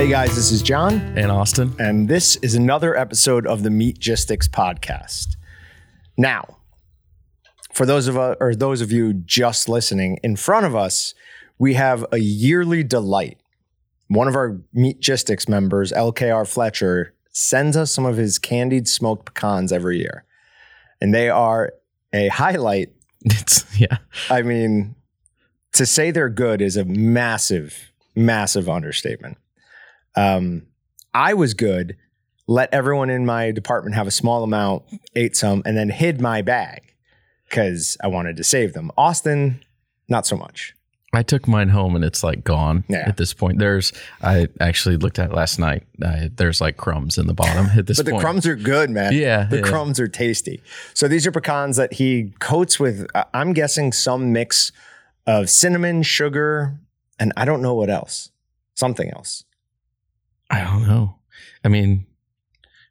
Hey guys, this is Jon, and Austin. and this is another episode of the Meatgistics podcast. Now, for those of us or those of you just listening, in front of us, we have a yearly delight. One of our Meatgistics members, LKR Fletcher, sends us some of his candied smoked pecans every year. And they are a highlight. It's yeah. I mean, to say they're good is a massive, massive understatement. Um, I was good, let everyone in my department have a small amount, ate some, and then hid my bag because I wanted to save them. Austin, not so much. I took mine home and it's like gone Yeah. at this point. There's I actually looked at it last night. Uh, there's like crumbs in the bottom at this But the point. crumbs are good, man. Yeah, The yeah. crumbs are tasty. So these are pecans that he coats with, uh, I'm guessing, some mix of cinnamon, sugar, and I don't know what else. Something else. I don't know. I mean,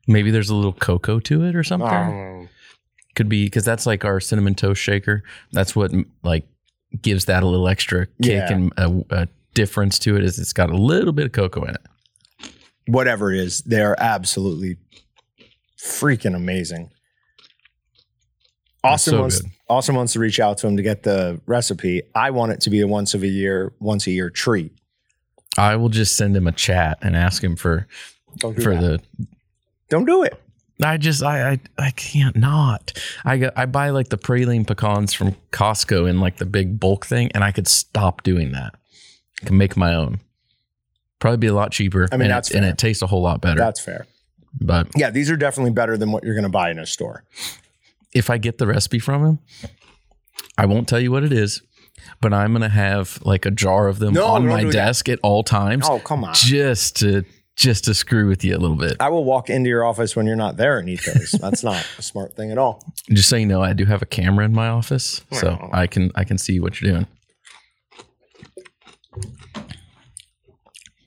maybe there's a little cocoa to it or something. Could be because that's like our cinnamon toast shaker. That's what like gives that a little extra kick Yeah. and a, a difference to it. Is it's got a little bit of cocoa in it. whatever it is, they are absolutely freaking amazing. Austin so wants good. Austin wants to reach out to him to get the recipe. I want it to be a once of a year, once a year treat. I will just send him a chat and ask him for for that. the Don't do it. I just I, I I can't not. I got I buy like the praline pecans from Costco in like the big bulk thing, and I could stop doing that. I can make my own. Probably be a lot cheaper. I mean, and that's it, and it tastes a whole lot better. That's fair. but Yeah, these are definitely better than what you're going to buy in a store. if I get the recipe from him, I won't tell you what it is, but I'm gonna have like a jar of them No, on my do that. desk at all times, Oh, come on. just to just to screw with you a little bit. I will walk into your office when you're not there and eat those. That's not a smart thing at all. Just so you know, I do have a camera in my office, so Oh. I can I can see what you're doing.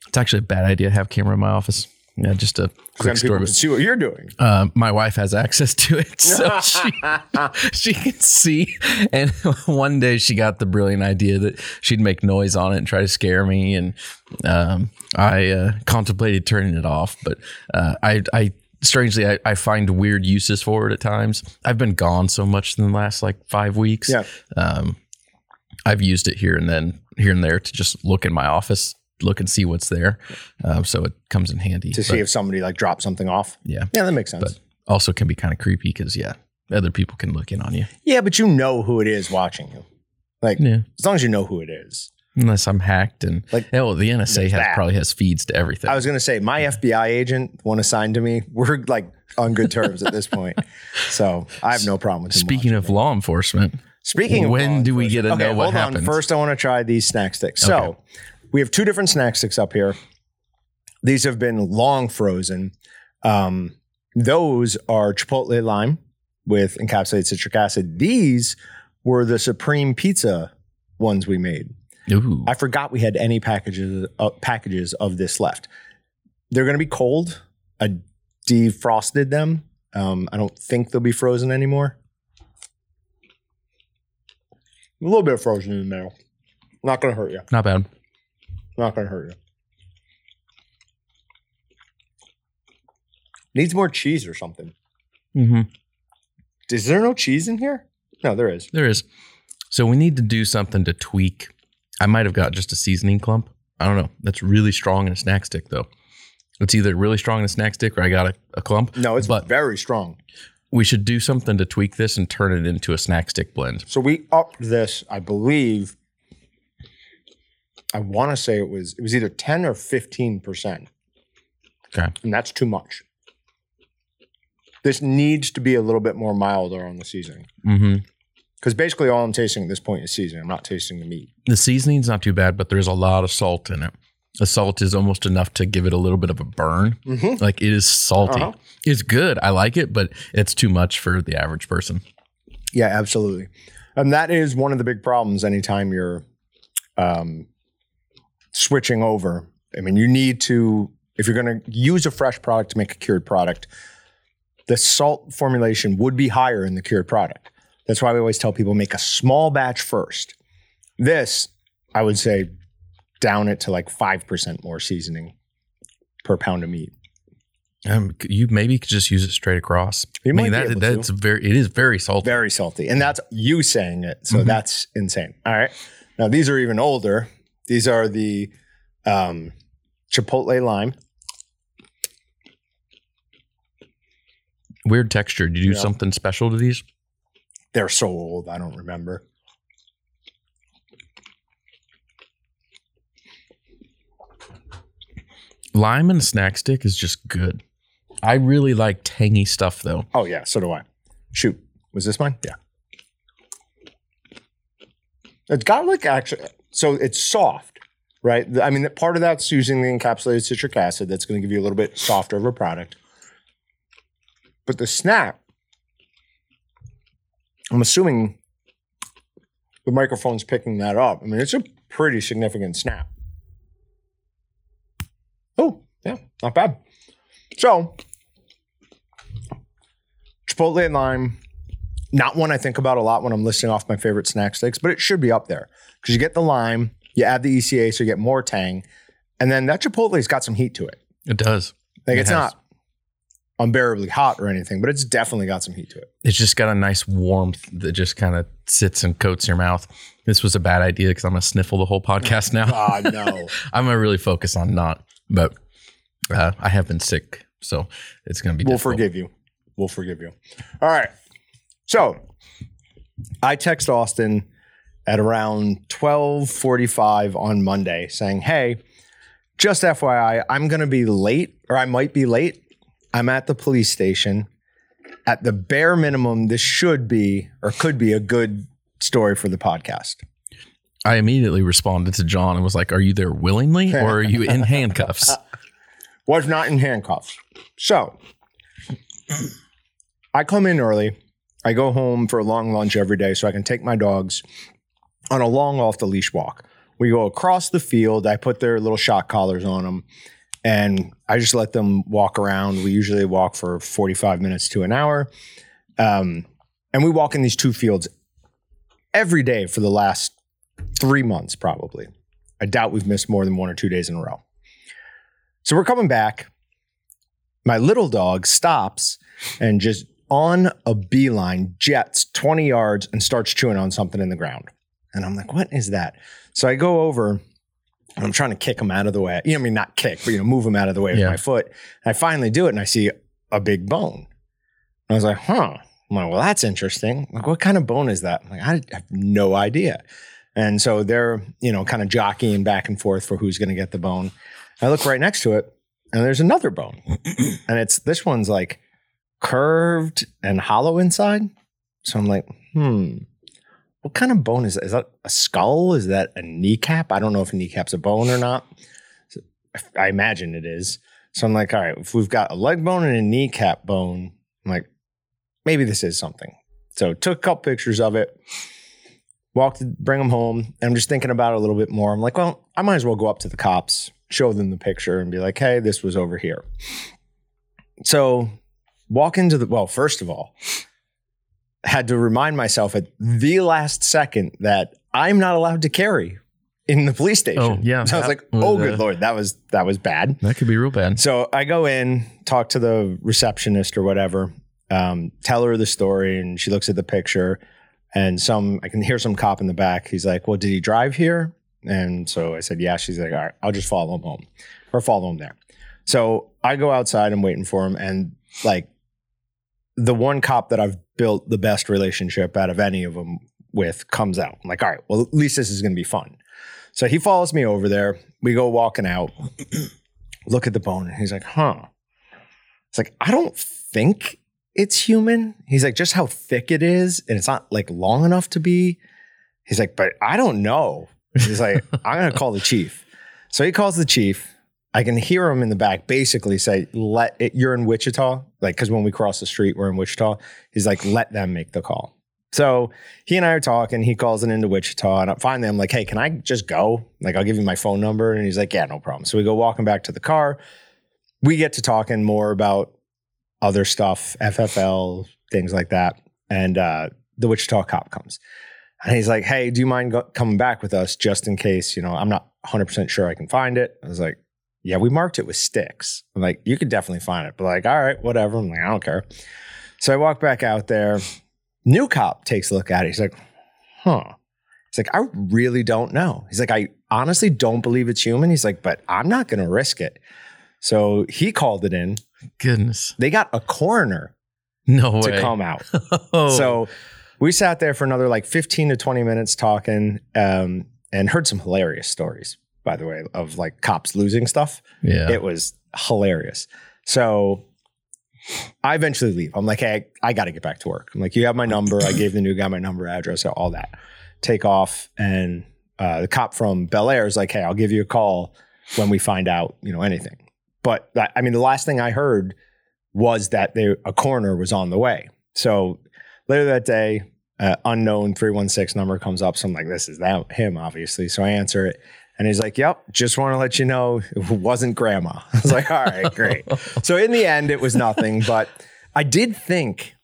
It's actually a bad idea to have a camera in my office. Yeah, just a quick story. see what you're doing. Uh, my wife has access to it, so she she can see. And one day she got the brilliant idea that she'd make noise on it and try to scare me. And um, I uh, contemplated turning it off, but uh, I, I strangely I, I find weird uses for it at times. I've been gone so much in the last like five weeks. Yeah. Um, I've used it here and then here and there to just look in my office, look and see what's there. Um, so it comes in handy To But, see if somebody like dropped something off. yeah Yeah, that makes sense. but also can be kind of creepy because yeah, other people can look in on you. yeah, but you know who it is watching you. Like, Yeah, as long as you know who it is. unless I'm hacked and Like, oh, the NSA has probably has feeds to everything. I was going to say, my FBI agent, one assigned to me, we're like on good terms at this point. So I have no problem with Speaking of me. law enforcement, Speaking of when do we get to enforcement- know what? On. First, I want to try these snack sticks. So Okay. We have two different snack sticks up here. These have been long frozen. Um, those are Chipotle lime with encapsulated citric acid. These were the Supreme Pizza ones we made. ooh, I forgot we had any packages uh, packages of this left. They're going to be cold. I defrosted them. Um, I don't think they'll be frozen anymore. A little bit of frozen in the there. Not going to hurt you. not bad. Not going to hurt you. Needs more cheese or something. Mm-hmm. Is there no cheese in here? No, there is. There is. So we need to do something to tweak. I might have got just a seasoning clump. I don't know. That's really strong in a snack stick though. It's either really strong in a snack stick or I got a, a clump. No, it's But- very strong. We should do something to tweak this and turn it into a snack stick blend. So we upped this, I believe. I want to say it was it was either 10 or 15%. Okay. And that's too much. This needs to be a little bit more milder on the seasoning. Mm-hmm. Because basically all I'm tasting at this point is seasoning. I'm not tasting the meat. The seasoning's not too bad, but there's a lot of salt in it. The salt is almost enough to give it a little bit of a burn. Mm-hmm. Like it is salty. Uh-huh. It's good. I like it, but it's too much for the average person. Yeah, absolutely. And that is one of the big problems anytime you're um, switching over. I mean, you need to, if you're going to use a fresh product to make a cured product, the salt formulation would be higher in the cured product. That's why we always tell people make a small batch first. This, I would say, down it to like 5% more seasoning per pound of meat. Um, you maybe could just use it straight across. You I mean, that, that's very. It is very salty. Very salty. And that's you saying it. So Mhm. that's insane. All right. Now these are even older. These are the um, Chipotle lime. Weird texture. Did you do Yeah. something special to these? They're so old. I don't remember. Lime and snack stick is just good. I really like tangy stuff though. Oh yeah, so do I. Shoot, was this mine? Yeah. It's got like actually, so it's soft, right? I mean, part of that's using the encapsulated citric acid that's going to give you a little bit softer of a product. But the snap, I'm assuming the microphone's picking that up. I mean, it's a pretty significant snap. Oh, yeah, not bad. So, Chipotle and lime, not one I think about a lot when I'm listing off my favorite snack sticks, but it should be up there because you get the lime, you add the ECA, so you get more tang, and then that Chipotle's got some heat to it. It does. Like It it's has. not unbearably hot or anything, but it's definitely got some heat to it. It's just got a nice warmth that just kind of sits and coats your mouth. This was a bad idea because I'm gonna sniffle the whole podcast now. God no. I'm gonna really focus on not, but uh, I have been sick, so it's gonna be. we'll difficult. forgive you. We'll forgive you. All right. So I text Austin at around 1245 on Monday saying, Hey, just FYI, I'm gonna be late, or I might be late. I'm at the police station. At the bare minimum, this should be or could be a good story for the podcast. I immediately responded to Jon and was like, "Are you there willingly, or are you in handcuffs?" was not in handcuffs. So I come in early. I go home for a long lunch every day so I can take my dogs on a long off the leash walk. We go across the field. I put their little shock collars on them and I just let them walk around. We usually walk for 45 minutes to an hour. Um, and we walk in these two fields every day for the last three months, probably. I doubt we've missed more than one or two days in a row. So we're coming back. My little dog stops and just on a beeline jets 20 yards and starts chewing on something in the ground. And I'm like, what is that? So I go over and I'm trying to kick him out of the way. You know, I mean, not kick, but you know, move him out of the way with my foot. And I finally do it and I see a big bone. And I was like, huh. I'm like, well, that's interesting. Like, what kind of bone is that? I'm like, I have no idea. And so they're, you know, kind of jockeying back and forth for who's going to get the bone. I look right next to it and there's another bone. and it's this one's like curved and hollow inside. So I'm like, hmm, what kind of bone is that? Is that a skull? Is that a kneecap? I don't know if a kneecap's a bone or not. So I imagine it is. So I'm like, all right, if we've got a leg bone and a kneecap bone, I'm like, maybe this is something. So took a couple pictures of it, walked, bring them home. And I'm just thinking about it a little bit more. I'm like, well, I might as well go up to the cops, show them the picture, and be like, hey, this was over here. So walk into the, well, first of all, had to remind myself at the last second that I'm not allowed to carry in the police station. Oh, yeah. So I was like, oh, uh, good lord, that was that was bad. That could be real bad. So I go in, talk to the receptionist or whatever, um, tell her the story, and she looks at the picture. And some, I can hear some cop in the back. He's like, "Well, did he drive here?" And so I said, "Yeah." She's like, "All right, I'll just follow him home, or follow him there." So I go outside. I'm waiting for him, and like the one cop that I've built the best relationship out of any of them with comes out. I'm like, "All right, well, at least this is going to be fun." So he follows me over there. We go walking out look at the bone and he's like, huh. It's like, I don't think it's human. He's like, just how thick it is. And it's not like long enough to be. He's like, but I don't know. He's like, I'm going to call the chief. So he calls the chief. I can hear him in the back basically say, let it, you're in Wichita. Like, cause when we cross the street, we're in Wichita. He's like, let them make the call. So he and I are talking. He calls it into Wichita, and finally I'm like, "Hey, can I just go? Like, I'll give you my phone number." And he's like, "Yeah, no problem." So we go walking back to the car. We get to talking more about other stuff, FFL, things like that, and uh, the Wichita cop comes, and he's like, "Hey, do you mind go- coming back with us just in case? You know, I'm not 100 percent sure I can find it." I was like, yeah, we marked it with sticks. I'm like, you could definitely find it. But like, all right, whatever. I'm like, I don't care. So I walk back out there. New cop takes a look at it. He's like, huh. He's like, I really don't know. He's like, I honestly don't believe it's human. He's like, but I'm not going to risk it. So he called it in. Goodness. They got a coroner No way. to come out. Oh. So we sat there for another like 15 to 20 minutes talking um, and heard some hilarious stories, by the way, of like cops losing stuff. yeah. It was hilarious. So I eventually leave. I'm like, hey, I got to get back to work. I'm like, you have my number. I gave the new guy my number, address, all that. Take off. And uh, the cop from Bel Aire is like, hey, I'll give you a call when we find out, you know, anything. But I mean, the last thing I heard was that they, a coroner was on the way. So later that day, uh, unknown 316 number comes up. So I'm like, this is that him, obviously. So I answer it. And he's like, Yep, just want to let you know it wasn't grandma. I was like, All right, great. So in the end, it was nothing. But I did think,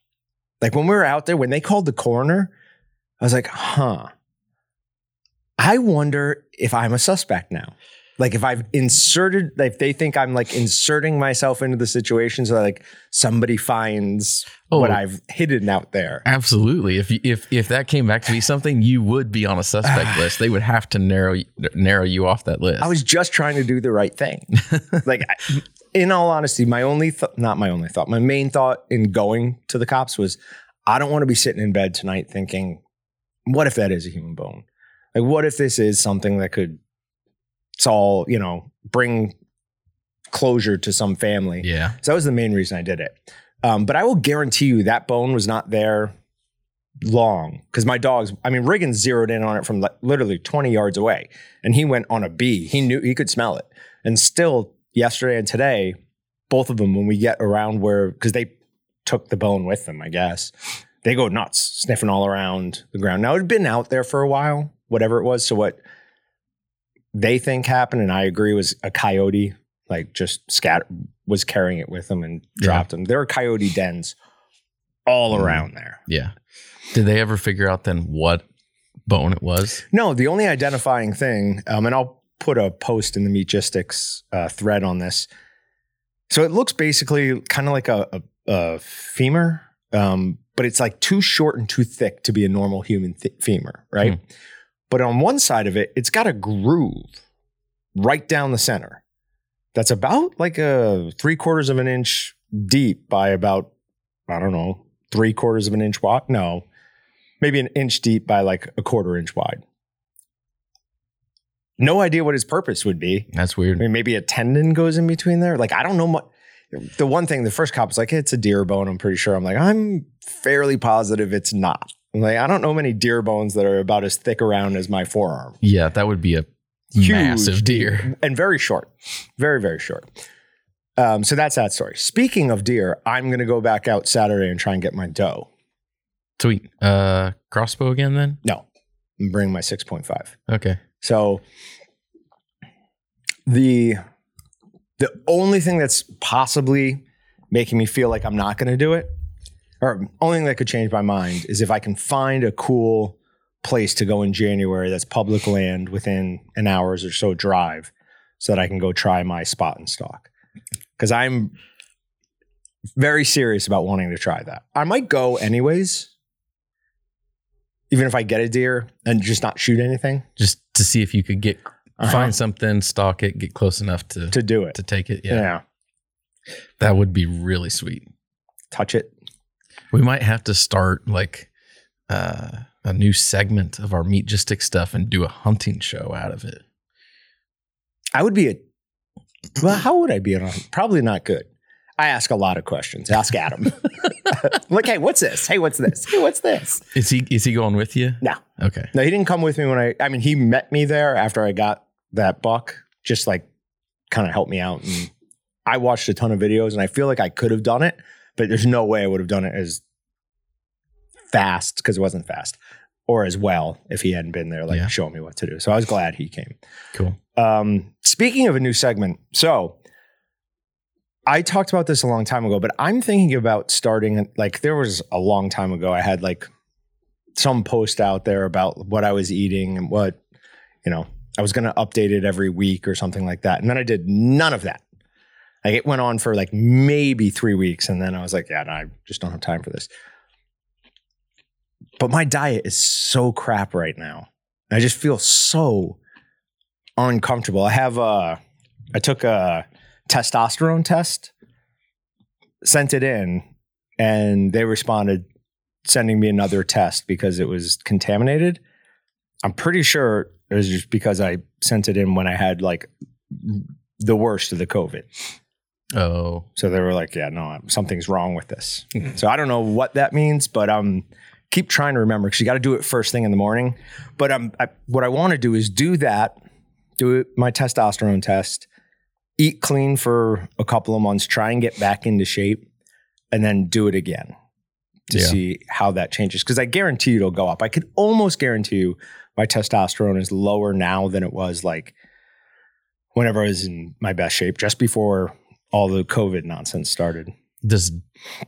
like when we were out there, when they called the coroner, I was like, Huh. I wonder if I'm a suspect now. Like if I've inserted, if they think I'm like inserting myself into the situation so that like somebody finds Oh. what I've hidden out there. Absolutely. If you, if if that came back to be something, you would be on a suspect list. They would have to narrow narrow you off that list. I was just trying to do the right thing. like, I, in all honesty, my only th- not my only thought, my main thought in going to the cops was, I don't want to be sitting in bed tonight thinking, what if that is a human bone? Like, what if this is something that could solve, you know, bring closure to some family? yeah. So that was the main reason I did it. Um, but I will guarantee you that bone was not there long because my dogs, I mean, Riggins zeroed in on it from li- literally 20 yards away and he went on a bee. He knew he could smell it. And still, yesterday and today, both of them, when we get around where, because they took the bone with them, I guess, they go nuts, sniffing all around the ground. Now, it had been out there for a while, whatever it was. So, what they think happened, and I agree, was a coyote, like just scat was carrying it with them and Yeah. dropped them. There are coyote dens all Mm. around there. Yeah. Did they ever figure out then what bone it was? No, the only identifying thing, um, and I'll put a post in the Meatgistics uh, thread on this. So it looks basically kind of like a, a, a femur, um, but it's like too short and too thick to be a normal human th- femur, right? But on one side of it, it's got a groove right down the center that's about like a three quarters of an inch deep by about, I don't know, three quarters of an inch wide. No, maybe an inch deep by like a quarter inch wide. No idea what his purpose would be. That's I weird. mean, maybe a tendon goes in between there. Like, I don't know what. The one thing, the first cop was like, it's a deer bone. I'm pretty sure. I'm like, I'm fairly positive it's not. Like, I don't know many deer bones that are about as thick around as my forearm. Yeah, that would be a Huge massive deer. And very short. Very, very short. Um, so that's that story. Speaking of deer, I'm going to go back out Saturday and try and get my doe. Sweet. Uh crossbow again then? No, I'm bringing my 6.5. Okay. So the the only thing that's possibly making me feel like I'm not going to do it, or only thing that could change my mind, is if I can find a cool place to go in January that's public land within an hour's or so drive, so that I can go try my spot and stalk. Because I'm very serious about wanting to try that. I might go anyways, even if I get a deer and just not shoot anything. Just to see if you could get Uh-huh. find something, stalk it, get close enough to to, to do it. To take it. Yeah. yeah. That would be really sweet. touch it. We might have to start like uh, a new segment of our meat meatgistic stuff and do a hunting show out of it. I would be a. Well, how would I be on? Probably not good. I ask a lot of questions. Ask Adam. like, hey, what's this? Hey, what's this? Hey, what's this? Is he is he going with you? No, Okay. no, he didn't come with me when I. I mean, he met me there after I got that buck. Just like, kind of helped me out, and I watched a ton of videos, and I feel like I could have done it, but there's no way I would have done it as fast because it wasn't fast, or as well if he hadn't been there, like Yeah. showing me what to do. So I was glad he came. Cool. Um, speaking of a new segment, so I talked about this a long time ago, but I'm thinking about starting. Like, there was a long time ago, I had like some post out there about what I was eating and what, you know, I was going to update it every week or something like that. And then I did none of that. Like it went on for like maybe three weeks. And then I was like, yeah, no, I just don't have time for this. But my diet is so crap right now. I just feel so uncomfortable. I have a, I took a testosterone test, sent it in, and they responded sending me another test because it was contaminated. I'm pretty sure it was just because I sent it in when I had like the worst of the COVID. Oh, So they were like, yeah, no, something's wrong with this. so I don't know what that means, but um, keep trying to remember because you got to do it first thing in the morning. But um, I, what I want to do is do that, do my testosterone test, eat clean for a couple of months, try and get back into shape, and then do it again to Yeah. see how that changes. Because I guarantee you it'll go up. I could almost guarantee you my testosterone is lower now than it was like whenever I was in my best shape, just before all the COVID nonsense started. does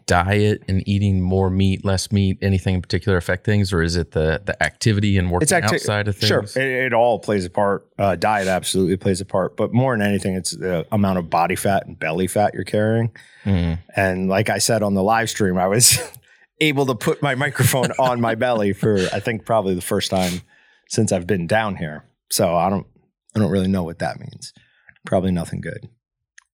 diet and eating more meat, less meat, anything in particular affect things, or is it the the activity and working acti- outside of things? Sure, it, it all plays a part. Uh, diet absolutely plays a part, but more than anything, it's the amount of body fat and belly fat you're carrying. Mm. And like I said on the live stream, I was able to put my microphone on my belly for I think probably the first time since I've been down here. So I don't I don't really know what that means. Probably nothing good.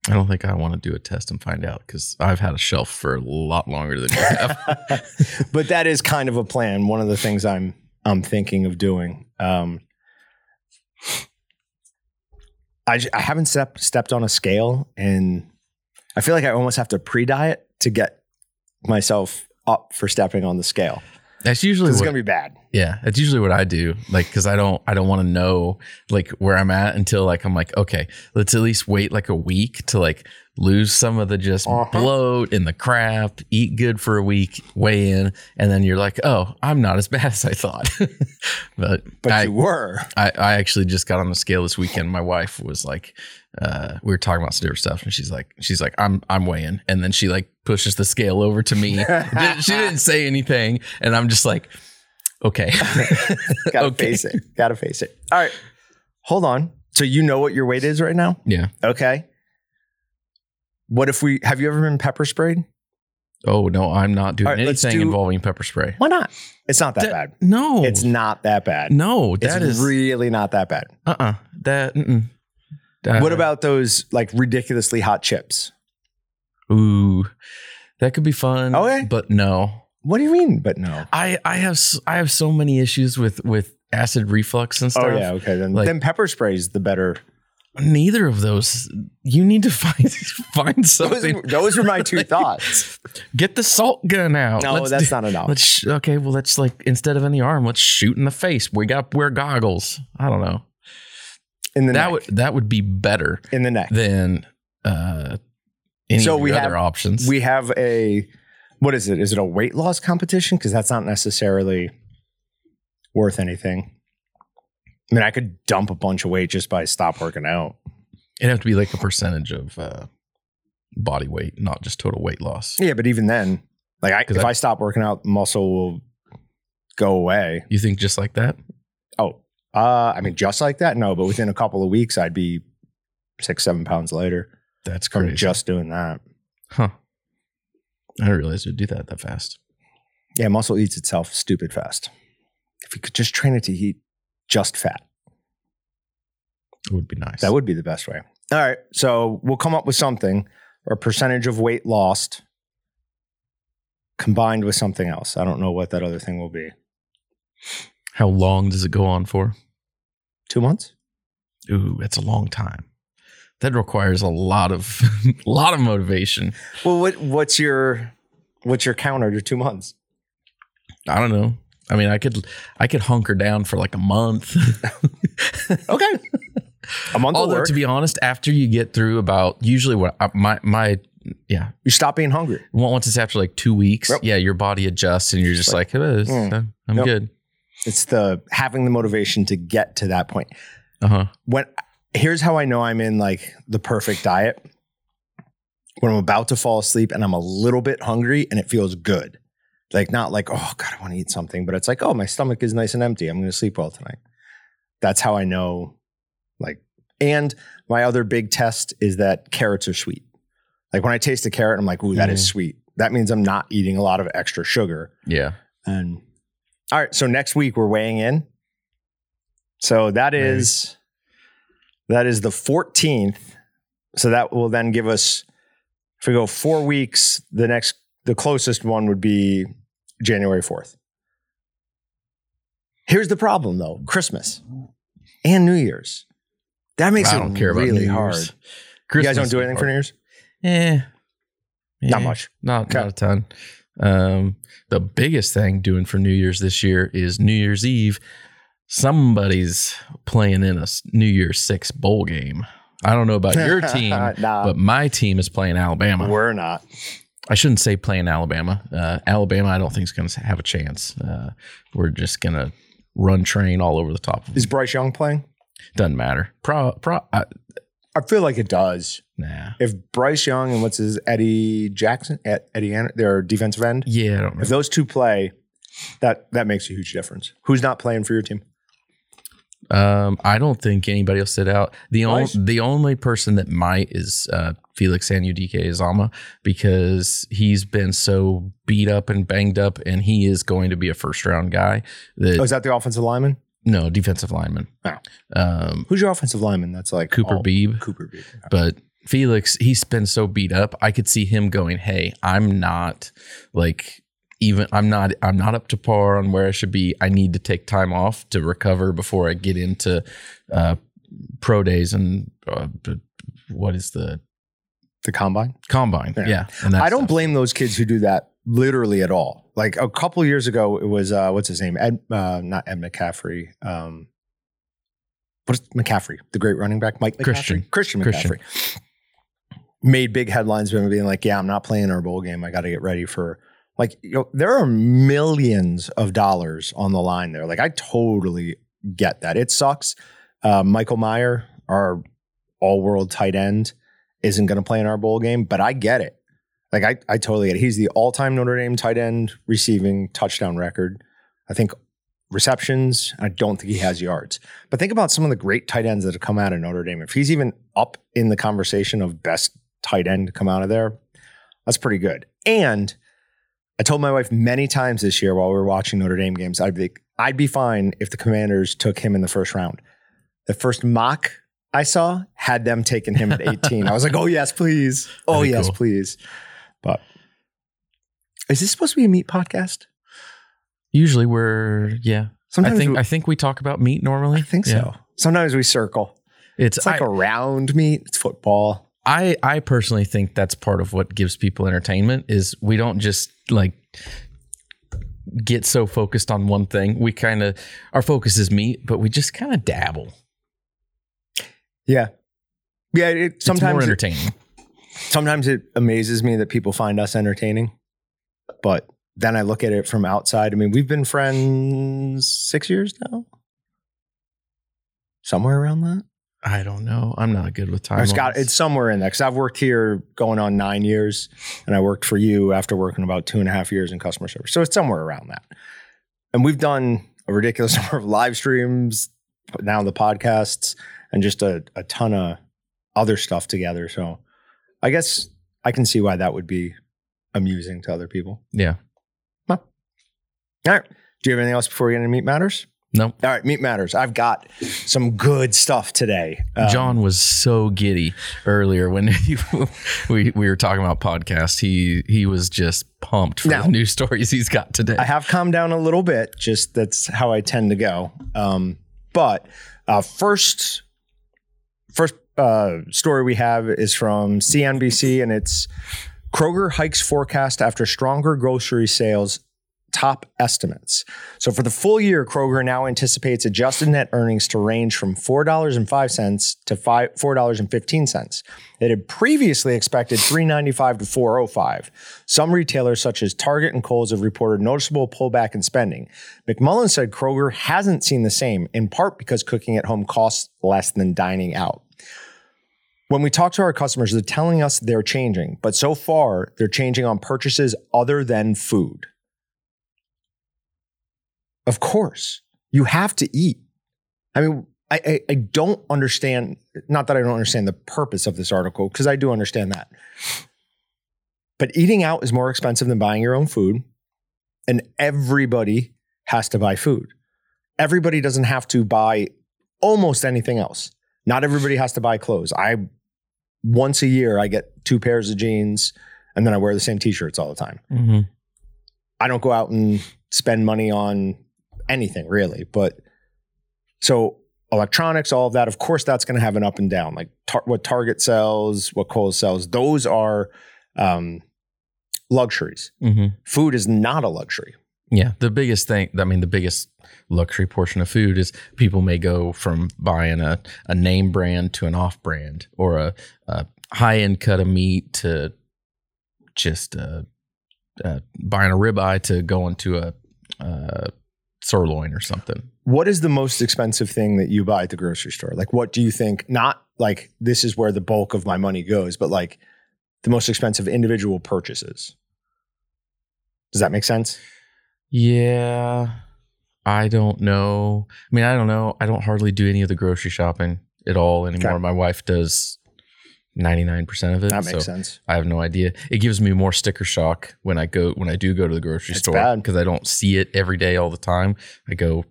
I don't think I want to do a test and find out because I've had a shelf for a lot longer than you have. but that is kind of a plan. One of the things I'm I'm thinking of doing. Um, I I haven't stepped stepped on a scale, and I feel like I almost have to pre-diet to get myself up for stepping on the scale. That's usually It's what, gonna be bad. yeah, that's usually what I do. Like, because I don't, I don't want to know like where I'm at until like I'm like, okay, let's at least wait like a week to like lose some of the just Uh-huh. bloat and the crap, eat good for a week, weigh in, and then you're like, oh, I'm not as bad as I thought. but But I, you were. I, I actually just got on the scale this weekend. My wife was like, uh, we were talking about some different stuff, and she's like, she's like, I'm I'm weighing, and then she like pushes the scale over to me. She didn't say anything, and I'm just like, okay, Gotta Okay. face it. Gotta face it. All right. Hold on. So you know what your weight is right now? yeah. Okay. What if we have you ever been pepper sprayed? Oh no, I'm not doing right, anything do- involving pepper spray. Why not? It's not that, That- bad. No, It's not that bad. no, It's that is really not that bad. uh uh that. Mm-mm. That- what about those like ridiculously hot chips? ooh? That could be fun. Okay. but no. What do you mean? But no. I I have I have so many issues with with acid reflux and oh, stuff. Oh yeah. Okay. Then Like- then pepper spray is the better. Neither of those. You need to find find something. those were my two thoughts. Get the salt gun out. No, Let's that's do- not enough. Let's okay. Well, let's like instead of in the arm, let's shoot in the face. We got wear goggles. I don't know. In the that neck. would that would be better in the neck. than uh, any So of we have- other options. We have a what is it? Is it a weight loss competition? Because that's not necessarily worth anything. I mean, I could dump a bunch of weight just by stop working out. It'd have to be like a percentage of uh, body weight, not just total weight loss. Yeah, but even then, like I, if I- I stop working out, muscle will go away. You think just like that? Uh, I mean, just like that? No, but within a couple of weeks, I'd be six, seven pounds lighter That's from crazy. just doing that. huh? I didn't realize it would do that that fast. Yeah, muscle eats itself stupid fast. If you could just train it to eat just fat, It would be nice. that would be the best way. All right. So we'll come up with something or a percentage of weight lost combined with something else. I don't know what that other thing will be. How long does it go on for? Two months? Ooh, that's a long time. That requires a lot of a lot of motivation. Well, what, what's your what's your counter to two months? I don't know. I mean, I could I could hunker down for like a month. Okay. a month Although to be honest, after you get through about usually what I- my my yeah, you stop being hungry. Once it's after like two weeks, Yep. yeah, your body adjusts and you're just like, "Eh, it's- Mm. I'm Yep. good. It's the having the motivation to get to that point. Uh huh. When here's how I know I'm in like the perfect diet. When I'm about to fall asleep and I'm a little bit hungry and it feels good. Like not like, oh God, I want to eat something, but it's like, oh, my stomach is nice and empty. I'm gonna sleep well tonight. That's how I know Like, and my other big test is that carrots are sweet. Like when I taste a carrot, I'm like, ooh, that is Mm. sweet. That means I'm not eating a lot of extra sugar. Yeah. And all right, so next week we're weighing in. So that is that is the 14th. So that will then give us if we go 4 weeks, the next the closest one would be January 4th. Here's the problem though, Christmas and New Year's. That makes I it really hard. Year's. You guys don't do anything for. New Year's? Eh. Not Eh, much. Not Okay. not a ton. Um, the biggest thing doing for New Year's this year is New Year's Eve. Somebody's playing in a New Year's Six bowl game. I don't know about your team, nah, but my team is playing Alabama. we're not. I shouldn't say playing Alabama. Uh, Alabama, I don't think is going to have a chance. Uh, we're just going to run train all over the top. Of. Is Bryce Young playing? Doesn't matter. Pro, pro, I feel like it does. nah. if Bryce Young and what's his Eddie Jackson, Ed- Eddie, their defensive end, Yeah, I don't know. if those two play, that that makes a huge difference. Who's not playing for your team? Um, I don't think anybody will sit out. The only the only person that might is uh, Felix Anudike-Uzomah because he's been so beat up and banged up, and he is going to be a first round guy. That Oh, is that the offensive lineman? No defensive lineman. Oh. Um, Who's your offensive lineman? That's like Cooper all- Beebe, Cooper Beebe. but Felix, he's been so beat up. I could see him going, "Hey, I'm not like." Even I'm not I'm not up to par on where I should be. I need to take time off to recover before I get into uh, pro days and uh, what is the The combine. combine? Yeah. Yeah, I don't blame those kids who do that literally at all. Like a couple years ago, it was uh, what's his name? Ed, uh, not Ed McCaffrey. Um, what is McCaffrey? The great running back, Mike McCaffrey? Christian. Christian Christian. McCaffrey. Made big headlines by being like, "Yeah, I'm not playing our bowl game. I got to get ready for." Like, you know, there are millions of dollars on the line there. Like, I totally get that. It sucks. Uh, Michael Mayer, our all-world tight end, isn't going to play in our bowl game, but I get it. Like I, I totally get it. He's the all-time Notre Dame tight end receiving touchdown record. I think receptions. I don't think he has yards. But think about some of the great tight ends that have come out of Notre Dame. If he's even up in the conversation of best tight end to come out of there, that's pretty good. And I told my wife many times this year while we were watching Notre Dame games, I'd be I'd be fine if the Commanders took him in the first round. The first mock I saw had them taking him at 18. I was like, oh yes, please. Oh yes, cool. please. But is this supposed to be a meat podcast? Usually we're yeah. Sometimes I think we, I think we talk about meat normally. I think Yeah. so. Sometimes we circle. It's, It's like I, a round meat. It's football. I I personally think that's part of what gives people entertainment is we don't just like get so focused on one thing. We kind of our focus is meat, but we just kind of dabble. Yeah. Yeah. It, It's more sometimes it, entertaining. Sometimes it amazes me that people find us entertaining, but then I look at it from outside. I mean, we've been friends six years now, somewhere around that. I don't know. I'm not good with time. It's got it's somewhere in there because I've worked here going on nine years, and I worked for you after working about two and a half years in customer service. So it's somewhere around that. And we've done a ridiculous number of live streams, now the podcasts, and just a, a ton of other stuff together. So I guess I can see why that would be amusing to other people. yeah. All right. Do you have anything else before we get into meat matters? No. All right, meat matters. I've got some good stuff today. Um, Jon was so giddy earlier when he, we we were talking about podcast. He he was just pumped for Now- the new stories he's got today. I have calmed down a little bit. Just that's how I tend to go. Um, but uh, first, first uh, story we have is from CNBC, and it's Kroger hikes forecast after stronger grocery sales top estimates. So for the full year, Kroger now anticipates adjusted net earnings to range from $4.05 to five, $4.15. It had previously expected $3.95 to $4.05. Some retailers such as Target and Kohl's have reported noticeable pullback in spending. McMullen said Kroger hasn't seen the same, in part because cooking at home costs less than dining out. When we talk to our customers, they're telling us they're changing, but so far they're changing on purchases other than food. Of course, you have to eat. I mean, I, I, I don't understand, not that I don't understand the purpose of this article, because I do understand that. But eating out is more expensive than buying your own food. And everybody has to buy food. Everybody doesn't have to buy almost anything else. Not everybody has to buy clothes. I once a year I get two pairs of jeans and then I wear the same t-shirts all the time. Mm-hmm. I don't go out and spend money on anything really, but so electronics, all of that, of course, that's going to have an up and down. Like tar- what Target sells, what Kohl's sells, those are um, luxuries. Mm-hmm. Food is not a luxury. Yeah, the biggest thing, I mean, the biggest luxury portion of food is people may go from buying a, a name brand to an off brand or a, a high end cut of meat to just uh, uh, buying a ribeye to going to a uh, sirloin or something. What is the most expensive thing that you buy at the grocery store? Like, what do you think? Not like this is where the bulk of my money goes, but like the most expensive individual purchases. Does that make sense? Yeah, I don't know. I mean, I don't know. I don't hardly do any of the grocery shopping at all anymore. Okay. My wife does 99% of it. That makes so sense. I have no idea. It gives me more sticker shock when I go when I do go to the grocery It's store because I don't see it every day all the time. I go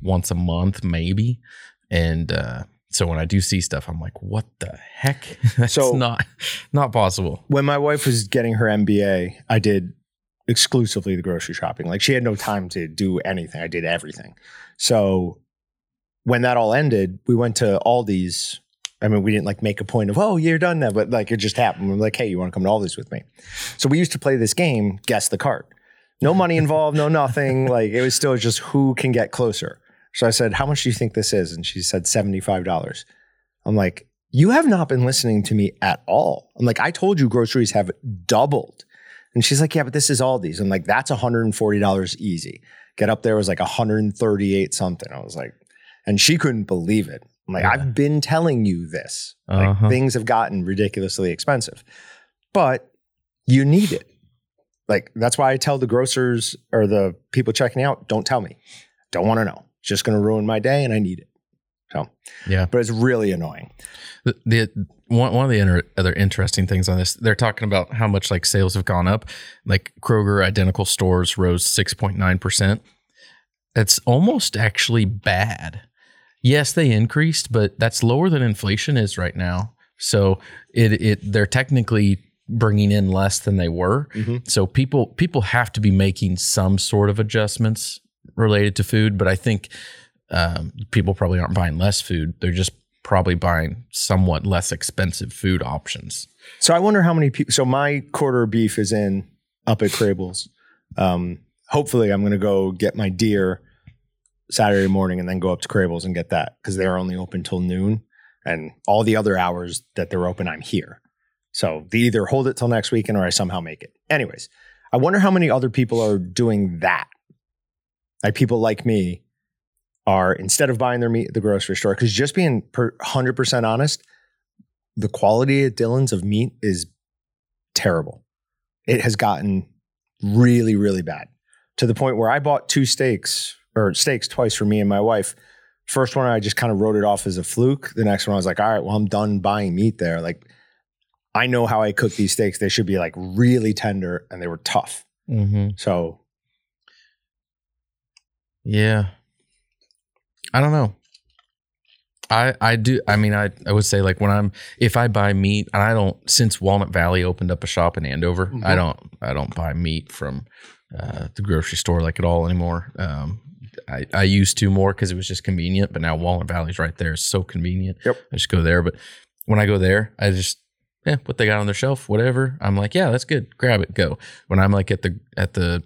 once a month maybe, and uh, so when I do see stuff, I'm like, "What the heck? That's So- not not possible." When my wife was getting her MBA, I did exclusively the grocery shopping. Like she had no time to do anything. I did everything. So when that all ended, we went to Aldi's. I mean, we didn't like make a point of, oh, you're done now, but like it just happened. We're like, hey, you want to come to Aldi's with me? So we used to play this game, guess the cart. No money involved, no nothing. Like it was still just who can get closer. So I said, how much do you think this is? And she said $75. I'm like, you have not been listening to me at all. I'm like, I told you groceries have doubled. And she's like, yeah, but this is Aldi's. I'm like, that's $140 easy. Get up there was like 138 something. I was like, and she couldn't believe it. I'm like, Yeah. I've been telling you this. Like Uh-huh. things have gotten ridiculously expensive, but you need it. Like that's why I tell the grocers or the people checking out, don't tell me. Don't want to know. It's just going to ruin my day and I need it. So, Yeah. but it's really annoying. The, the one one of the inter, other interesting things on this, they're talking about how much like sales have gone up. Like Kroger identical stores rose six point nine percent. That's almost actually bad. Yes, they increased, but that's lower than inflation is right now. So it it they're technically bringing in less than they were. Mhm. So people people have to be making some sort of adjustments related to food, but I think um, people probably aren't buying less food. They're just probably buying somewhat less expensive food options. So I wonder how many people. So my quarter beef is in up at Krehbiel's. Um, hopefully, I'm going to go get my deer Saturday morning and then go up to Krehbiel's and get that because they're only open till noon, and all the other hours that they're open, I'm here. So they either hold it till next weekend or I somehow make it. Anyways, I wonder how many other people are doing that. Like people like me are instead of buying their meat at the grocery store, because just being per 100% honest, the quality at Dillon's of meat is terrible. It has gotten really, really bad to the point where I bought two steaks or steaks twice for me and my wife. First one, I just kind of wrote it off as a fluke. The next one, I was like, all right, well, I'm done buying meat there. Like, I know how I cook these steaks. They should be like really tender and they were tough. Mm-hmm. So, Yeah. I don't know. I I do I mean I I would say like when I'm if I buy meat and I don't since Walnut Valley opened up a shop in Andover, Mhm. I don't I don't buy meat from uh, the grocery store like at all anymore. Um I, I used to more because it was just convenient, but now Walnut Valley's right there. It's so convenient. Yep. I just go there. But when I go there, I just yeah, what they got on their shelf, whatever. I'm like, yeah, that's good. Grab it, go. When I'm like at the at the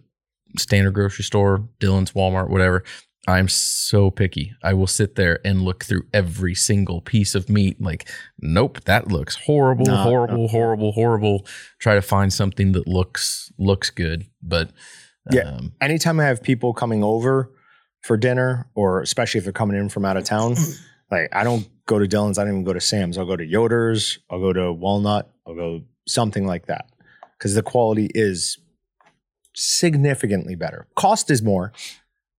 standard grocery store, Dillon's, Walmart, whatever, I'm so picky. I will sit there and look through every single piece of meat. Like, nope, that looks horrible, No, horrible, no. horrible, horrible. Try to find something that looks looks good, but Yeah. um, anytime I have people coming over for dinner, or especially if they're coming in from out of town, like I don't go to Dillon's, I don't even go to Sam's. I'll go to Yoder's, I'll go to Walnut, I'll go something like that. Because the quality is significantly better. Cost is more.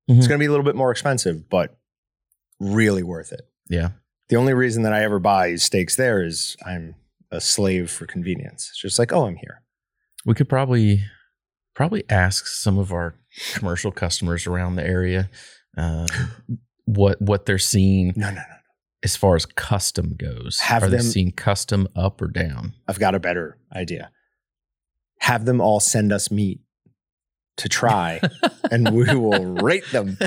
It's Mhm. gonna be a little bit more expensive, but really worth it. Yeah. The only reason that I ever buy steaks there is I'm a slave for convenience. It's just like, oh, I'm here. We could probably probably ask some of our commercial customers around the area uh, what what they're seeing No, no, no. as far as custom goes. Have Are they them- seeing custom up or down? I've got a better idea. Have them all send us meat to try, and we will rate them.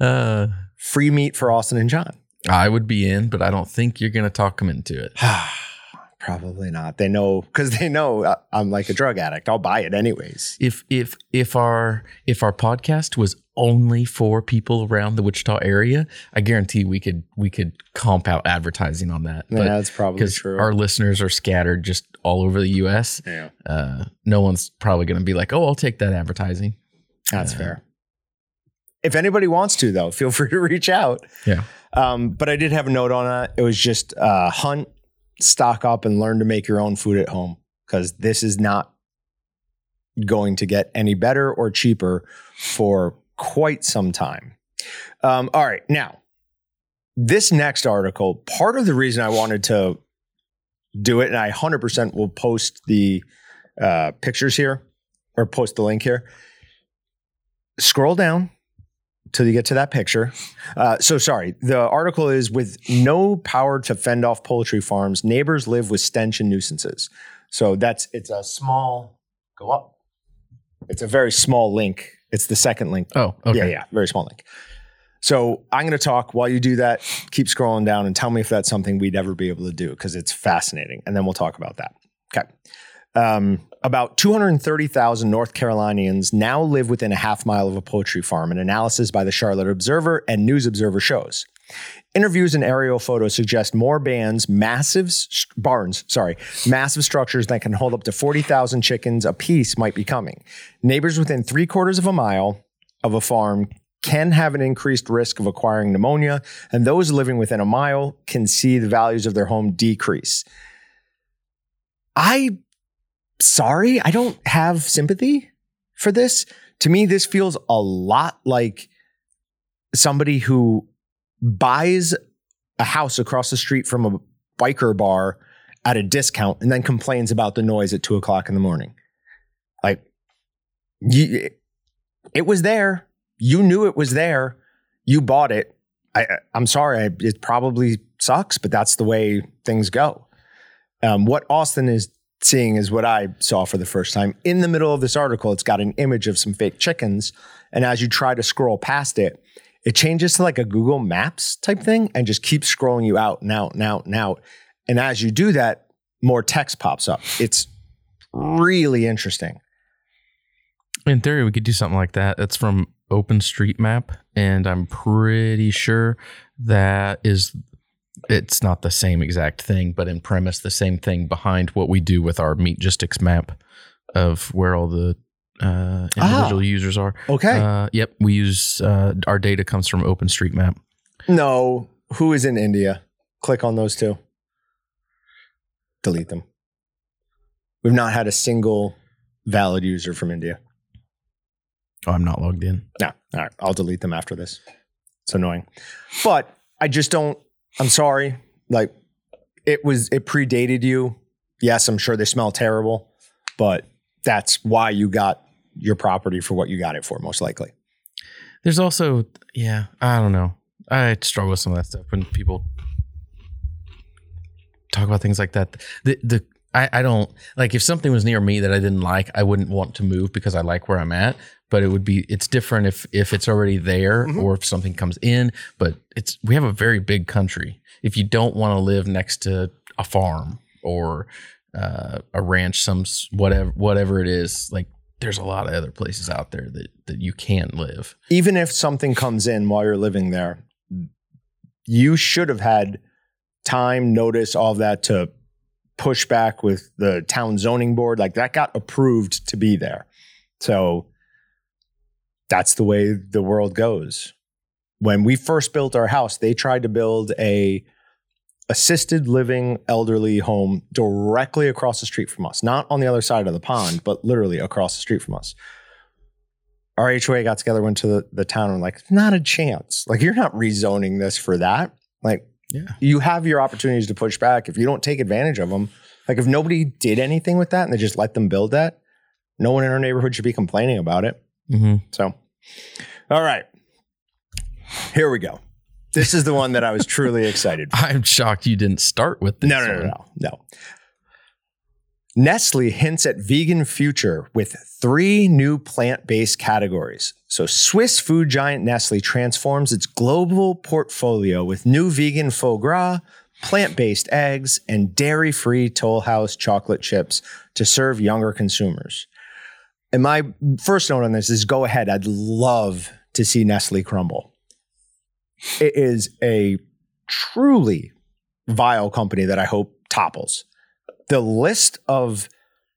uh, Free meat for Austin and Jon. I would be in, but I don't think you're going to talk them into it. Probably not. They know because they know uh, I'm like a drug addict. I'll buy it anyways. If if if our if our podcast was only for people around the Wichita area, I guarantee we could we could comp out advertising on that. Yeah, But that's probably because true. our listeners are scattered just all over the U.S., yeah, uh, no one's probably going to be like, "Oh, I'll take that advertising." that's Uh, fair. If anybody wants to, though, feel free to reach out. Yeah. Um, but I did have a note on that. It was just uh, hunt, stock up, and learn to make your own food at home because this is not going to get any better or cheaper for quite some time. Um, all right. Now, this next article, part of the reason I wanted to do it, and I 100% will post the uh, pictures here or post the link here. Scroll down till you get to that picture. Uh, so sorry. The article is with no power to fend off poultry farms, neighbors live with stench and nuisances. So that's it's a small go up. It's a very small link. It's the second link. Oh, okay. Yeah, yeah, very small link. So I'm going to talk while you do that. Keep scrolling down and tell me if that's something we'd ever be able to do because it's fascinating, and then we'll talk about that. Okay. Um, about 230,000 North Carolinians now live within a half mile of a poultry farm, an analysis by the Charlotte Observer and News Observer shows. Interviews and aerial photos suggest more bands, massive s- barns, sorry, massive structures that can hold up to 40,000 chickens apiece might be coming. Neighbors within three quarters of a mile of a farm can have an increased risk of acquiring pneumonia, and those living within a mile can see the values of their home decrease. I sorry, I don't have sympathy for this. To me, this feels a lot like somebody who buys a house across the street from a biker bar at a discount and then complains about the noise at two o'clock in the morning. Like, it was there. You knew it was there. You bought it. I, I'm sorry. It probably sucks, but that's the way things go. Um, what Austin is seeing is what I saw for the first time. In the middle of this article, it's got an image of some fake chickens. And as you try to scroll past it, it changes to like a Google Maps type thing and just keeps scrolling you out and out and out and out. And as you do that, more text pops up. It's really interesting. In theory, we could do something like that. That's from OpenStreetMap, and I'm pretty sure that is it's not the same exact thing, but in premise, the same thing behind what we do with our Meatgistics map of where all the uh, individual users are. Okay. Uh, yep, we use uh, our data comes from OpenStreetMap. no, who is in India? Click on those two. Delete them. We've not had a single valid user from India. Oh, I'm not logged in. No. All right. I'll delete them after this. It's annoying. But I just don't, I'm sorry. Like it was, it predated you. Yes, I'm sure they smell terrible, but that's why you got your property for what you got it for, most likely. There's also, yeah, I don't know. I struggle with some of that stuff when people talk about things like that. The the I, I don't like if something was near me that I didn't like, I wouldn't want to move because I like where I'm at. But it would be it's different if if it's already there Mhm. or if something comes in. But it's we have a very big country. If you don't want to live next to a farm or uh, a ranch, some whatever whatever it is, like there's a lot of other places out there that that you can live. Even if something comes in while you're living there, you should have had time, notice, all of that to push back with the town zoning board. Like that got approved to be there. So that's the way the world goes. When we first built our house, they tried to build a assisted living elderly home directly across the street from us, not on the other side of the pond, but literally across the street from us. our HOA got together, went to the, the town, and like, not a chance. Like, you're not rezoning this for that. Like, Yeah. you have your opportunities to push back. If you don't take advantage of them, like if nobody did anything with that and they just let them build that, no one in our neighborhood should be complaining about it. hmm So, all right, here we go. This is the one that I was truly excited for. I'm shocked you didn't start with this. No, no, no, no, no. Nestle hints at vegan future with three new plant-based categories. So Swiss food giant Nestle transforms its global portfolio with new vegan faux gras, plant-based eggs, and dairy-free Toll House chocolate chips to serve younger consumers. And my first note on this is go ahead. I'd love to see Nestle crumble. It is a truly vile company that I hope topples. The list of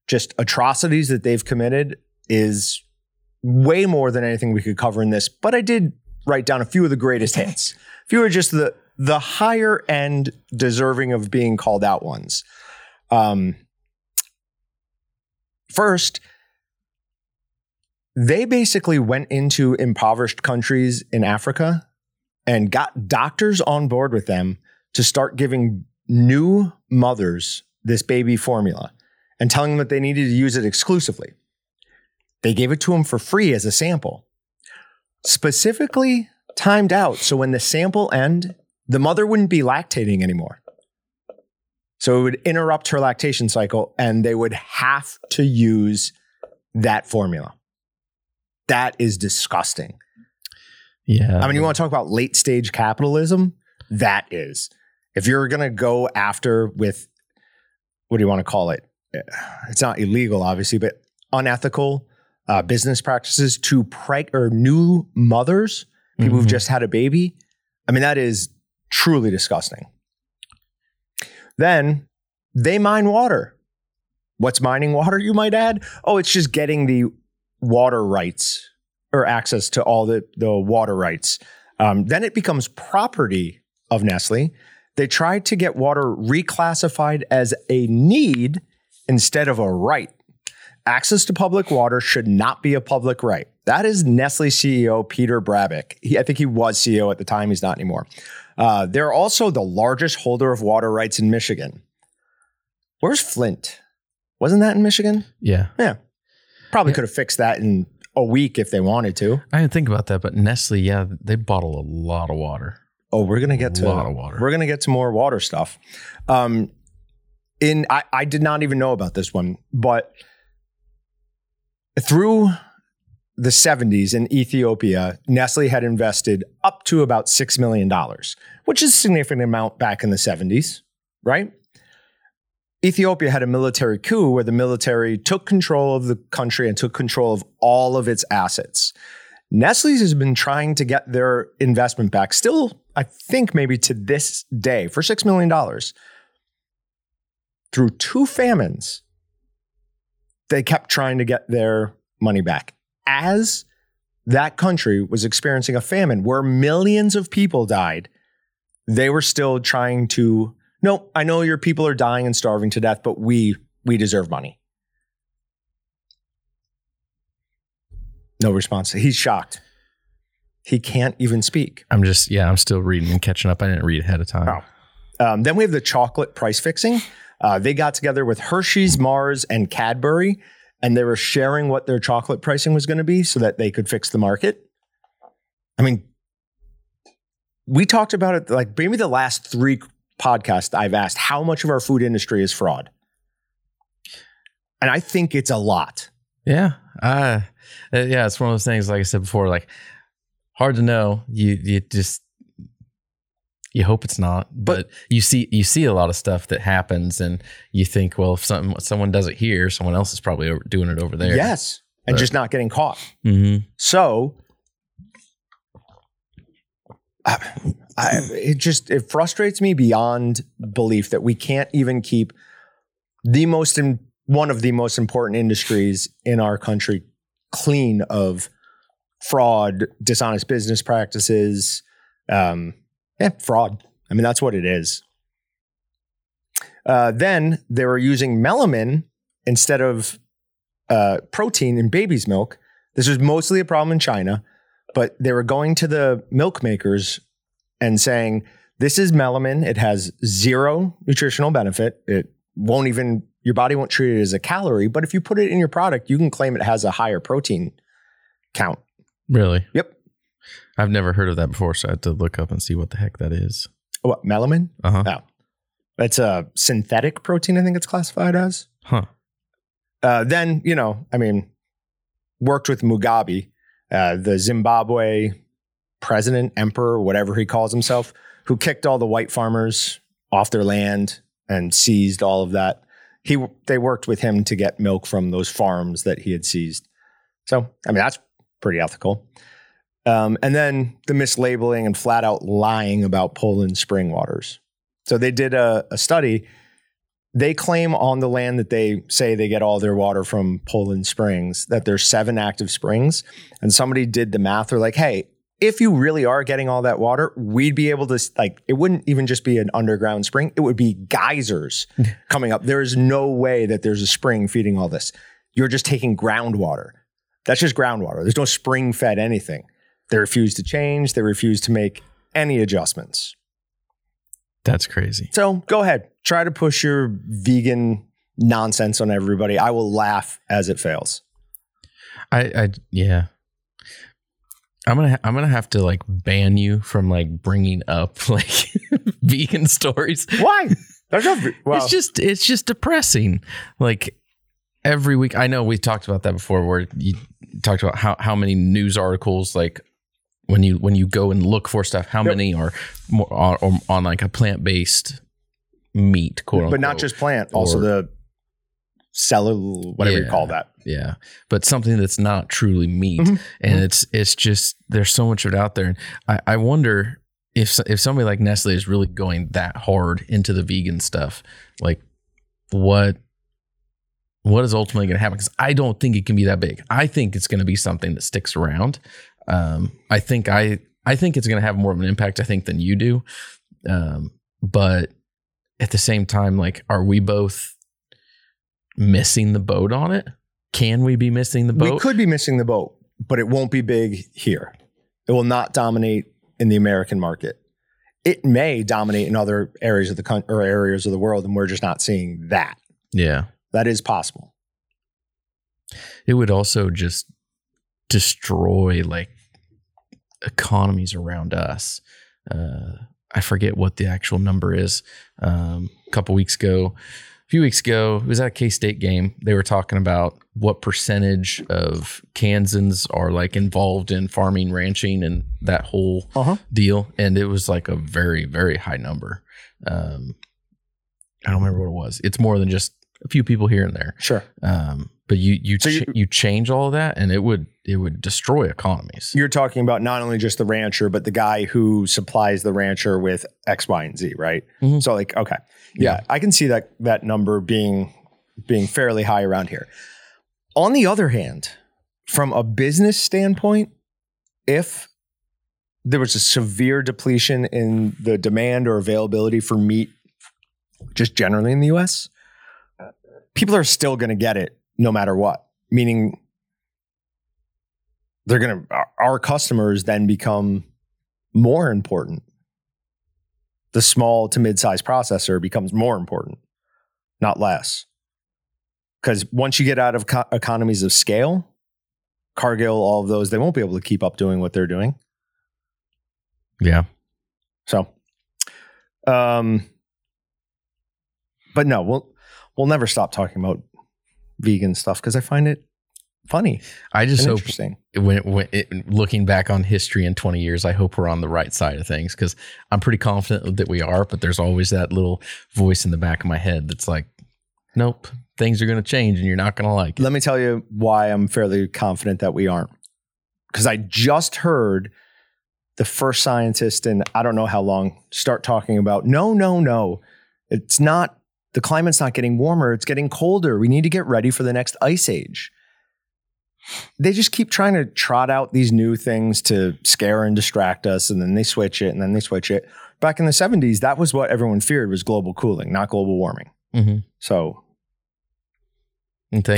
just atrocities that they've committed is way more than anything we could cover in this, but I did write down a few of the greatest hits. A few are just the the higher end deserving of being called out ones. Um, first, they basically went into impoverished countries in Africa and got doctors on board with them to start giving new mothers this baby formula and telling them that they needed to use it exclusively. They gave it to them for free as a sample, specifically timed out so when the sample end, the mother wouldn't be lactating anymore. So it would interrupt her lactation cycle and they would have to use that formula. That is disgusting. Yeah. I mean, you want to talk about late stage capitalism? That is. If you're going to go after with, what do you want to call it? It's not illegal, obviously, but unethical uh, business practices to preg or new mothers, people who've Mhm. just had a baby. I mean, that is truly disgusting. Then they mine water. What's mining water, you might add? Oh, it's just getting the water rights or access to all the, the water rights. Um, then it becomes property of Nestle. They tried to get water reclassified as a need instead of a right. Access to public water should not be a public right. That is Nestle CEO Peter Brabeck. He, I think he was CEO at the time. He's not anymore. Uh, they're also the largest holder of water rights in Michigan. Where's Flint? Wasn't that in Michigan? Yeah. Yeah. Probably Yeah. could have fixed that in a week if they wanted to. I didn't think about that, but Nestle, yeah, they bottle a lot of water. Oh, we're gonna get a to a lot of water. We're gonna get to more water stuff. Um, in I, I did not even know about this one, but through the 70s in Ethiopia, Nestle had invested up to about six million dollars, which is a significant amount back in the 70s, right? Ethiopia had a military coup where the military took control of the country and took control of all of its assets. Nestle's has been trying to get their investment back, still, I think maybe to this day, for $6 million through two famines. They kept trying to get their money back as that country was experiencing a famine where millions of people died. They were still trying to, no, I know your people are dying and starving to death, but we we deserve money. No response. He's shocked. He can't even speak. I'm just, yeah, I'm still reading and catching up. I didn't read ahead of time. Oh. Um, then we have the chocolate price fixing. Uh, they got together with Hershey's, Mars, and Cadbury, and they were sharing what their chocolate pricing was going to be so that they could fix the market. I mean, we talked about it like maybe the last three podcasts I've asked how much of our food industry is fraud. And I think it's a lot. Yeah. Uh, uh, yeah, it's one of those things, like I said before, like hard to know. You, you just, you hope it's not, but, you see, you see a lot of stuff that happens and you think, well, if something, someone does it here, someone else is probably doing it over there. Yes. And just not getting caught. Mm-hmm. So I, I, it just it frustrates me beyond belief that we can't even keep the most in, one of the most important industries in our country clean of fraud, dishonest business practices, um, yeah, fraud. I mean, that's what it is. Uh, then they were using melamine instead of uh, protein in baby's milk This was mostly a problem in China, but they were going to the milk makers and saying, This is melamine. It has zero nutritional benefit. It won't even, your body won't treat it as a calorie, but if you put it in your product, you can claim it has a higher protein count. Really? Yep. I've never heard of that before, so I had to look up and see what the heck that is. What, melamine? Uh huh. No. It's a synthetic protein, I think it's classified as. Huh. Uh, then, you know, I mean, worked with Mugabe, uh, the Zimbabwe president, emperor, whatever he calls himself, who kicked all the white farmers off their land and seized all of that. He, they worked with him to get milk from those farms that he had seized. So, I mean, that's pretty ethical. Um, and then the mislabeling and flat out lying about Poland spring waters. So they did a, a study. They claim on the land that they say they get all their water from Poland Springs that there's seven active springs. And somebody did the math. They're like, hey, if you really are getting all that water, we'd be able to like it wouldn't even just be an underground spring; it would be geysers coming up. There is no way that there's a spring feeding all this. You're just taking groundwater. That's just groundwater. There's no spring fed anything. They refuse to change. They refuse to make any adjustments. That's crazy. So go ahead, try to push your vegan nonsense on everybody. I will laugh as it fails. I, I yeah. I'm gonna I'm gonna have to like ban you from like bringing up like vegan stories. Why? No, well, it's just it's just depressing. Like every week, I know we talked about that before, where you talked about how how many news articles like when you when you go and look for stuff, how Yep. many are more on, on, on like a plant based meat, quote but not just plant, also the cellular, whatever you call that. yeah. But something that's not truly meat. Mhm. and it's it's just there's so much of it out there. And i, I wonder if if somebody like nestle is really going that hard into the vegan stuff like what what is ultimately going to happen? Because i don't think it can be that big. I think it's going to be something that sticks around. Um, i think i i think it's going to have more of an impact i think than you do. Um, but at the same time like are we both missing the boat on it can we be missing the boat We could be missing the boat, but it won't be big here. It will not dominate in the American market. It may dominate in other areas of the country or areas of the world, and we're just not seeing that. yeah That is possible. it would also just destroy like economies around us. Uh, I forget what the actual number is. Um, a couple weeks ago, a few weeks ago, it was at a K State game. They were talking about what percentage of Kansans are like involved in farming, ranching, and that whole Uh-huh. deal. And it was like a very, very high number. Um, I don't remember what it was. It's more than just a few people here and there. Sure. Um, but you you, So you- ch- you change all of that, and it would it would destroy economies. You're talking about not only just the rancher, but the guy who supplies the rancher with X, Y, and Z, right? Mhm. So, like, okay, yeah, I can see that that number being being fairly high around here. On the other hand, from a business standpoint, if there was a severe depletion in the demand or availability for meat, just generally in the U.S., people are still going to get it no matter what. Meaning, they're going to our, our customers then become more important. The small to mid-sized processor becomes more important, not less. Because once you get out of co- economies of scale, Cargill, all of those, they won't be able to keep up doing what they're doing. Yeah, So, um, but no, we'll we'll never stop talking about vegan stuff because I find it funny I just hope interesting. when, when it, looking back on history in 20 years, I hope we're on the right side of things because I'm pretty confident that we are. But there's always that little voice in the back of my head that's like, nope, things are going to change and you're not going to like it. Let me tell you why I'm fairly confident that we aren't. Because I just heard the first scientist in I don't know how long start talking about no, no, no. It's not, the climate's not getting warmer, it's getting colder. We need to get ready for the next ice age. They just keep trying to trot out these new things to scare and distract us, and then they switch it, and then they switch it. Back in the 70s, that was what everyone feared was global cooling, not global warming. Mm-hmm. So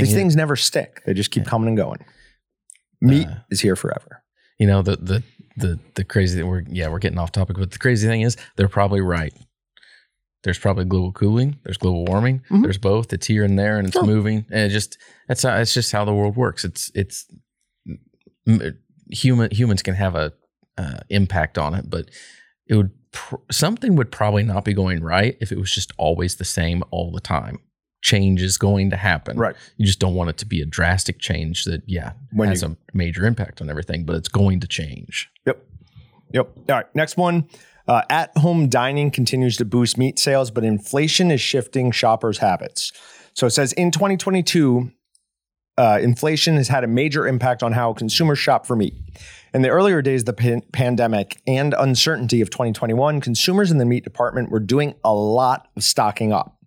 these things never stick. They just keep coming and going. Meat Uh, is here forever. You know the the the the crazy we're yeah we're getting off topic, but the crazy thing is they're probably right. There's probably global cooling. There's global warming. Mhm. There's both. It's here and there, and it's Sure. moving. And it just that's how, it's just how the world works. It's it's human humans can have a uh, impact on it, but it would pr- something would probably not be going right if it was just always the same all the time. Change is going to happen. Right. You just don't want it to be a drastic change that yeah When has you- a major impact on everything, but it's going to change. Yep. Yep. All right. Next one. Uh, at home dining continues to boost meat sales, but inflation is shifting shoppers' habits. So it says in 2022, uh, inflation has had a major impact on how consumers shop for meat. In the earlier days of the pan- pandemic and uncertainty of 2021, consumers in the meat department were doing a lot of stocking up.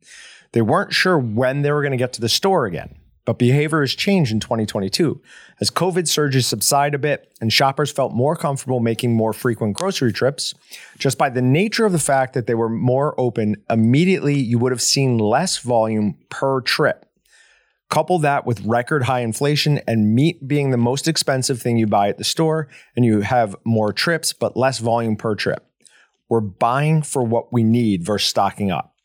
They weren't sure when they were going to get to the store again. But behavior has changed in 2022 as COVID surges subside a bit and shoppers felt more comfortable making more frequent grocery trips. Just by the nature of the fact that they were more open, immediately you would have seen less volume per trip. Couple that with record high inflation and meat being the most expensive thing you buy at the store, and you have more trips but less volume per trip. We're buying for what we need versus stocking up.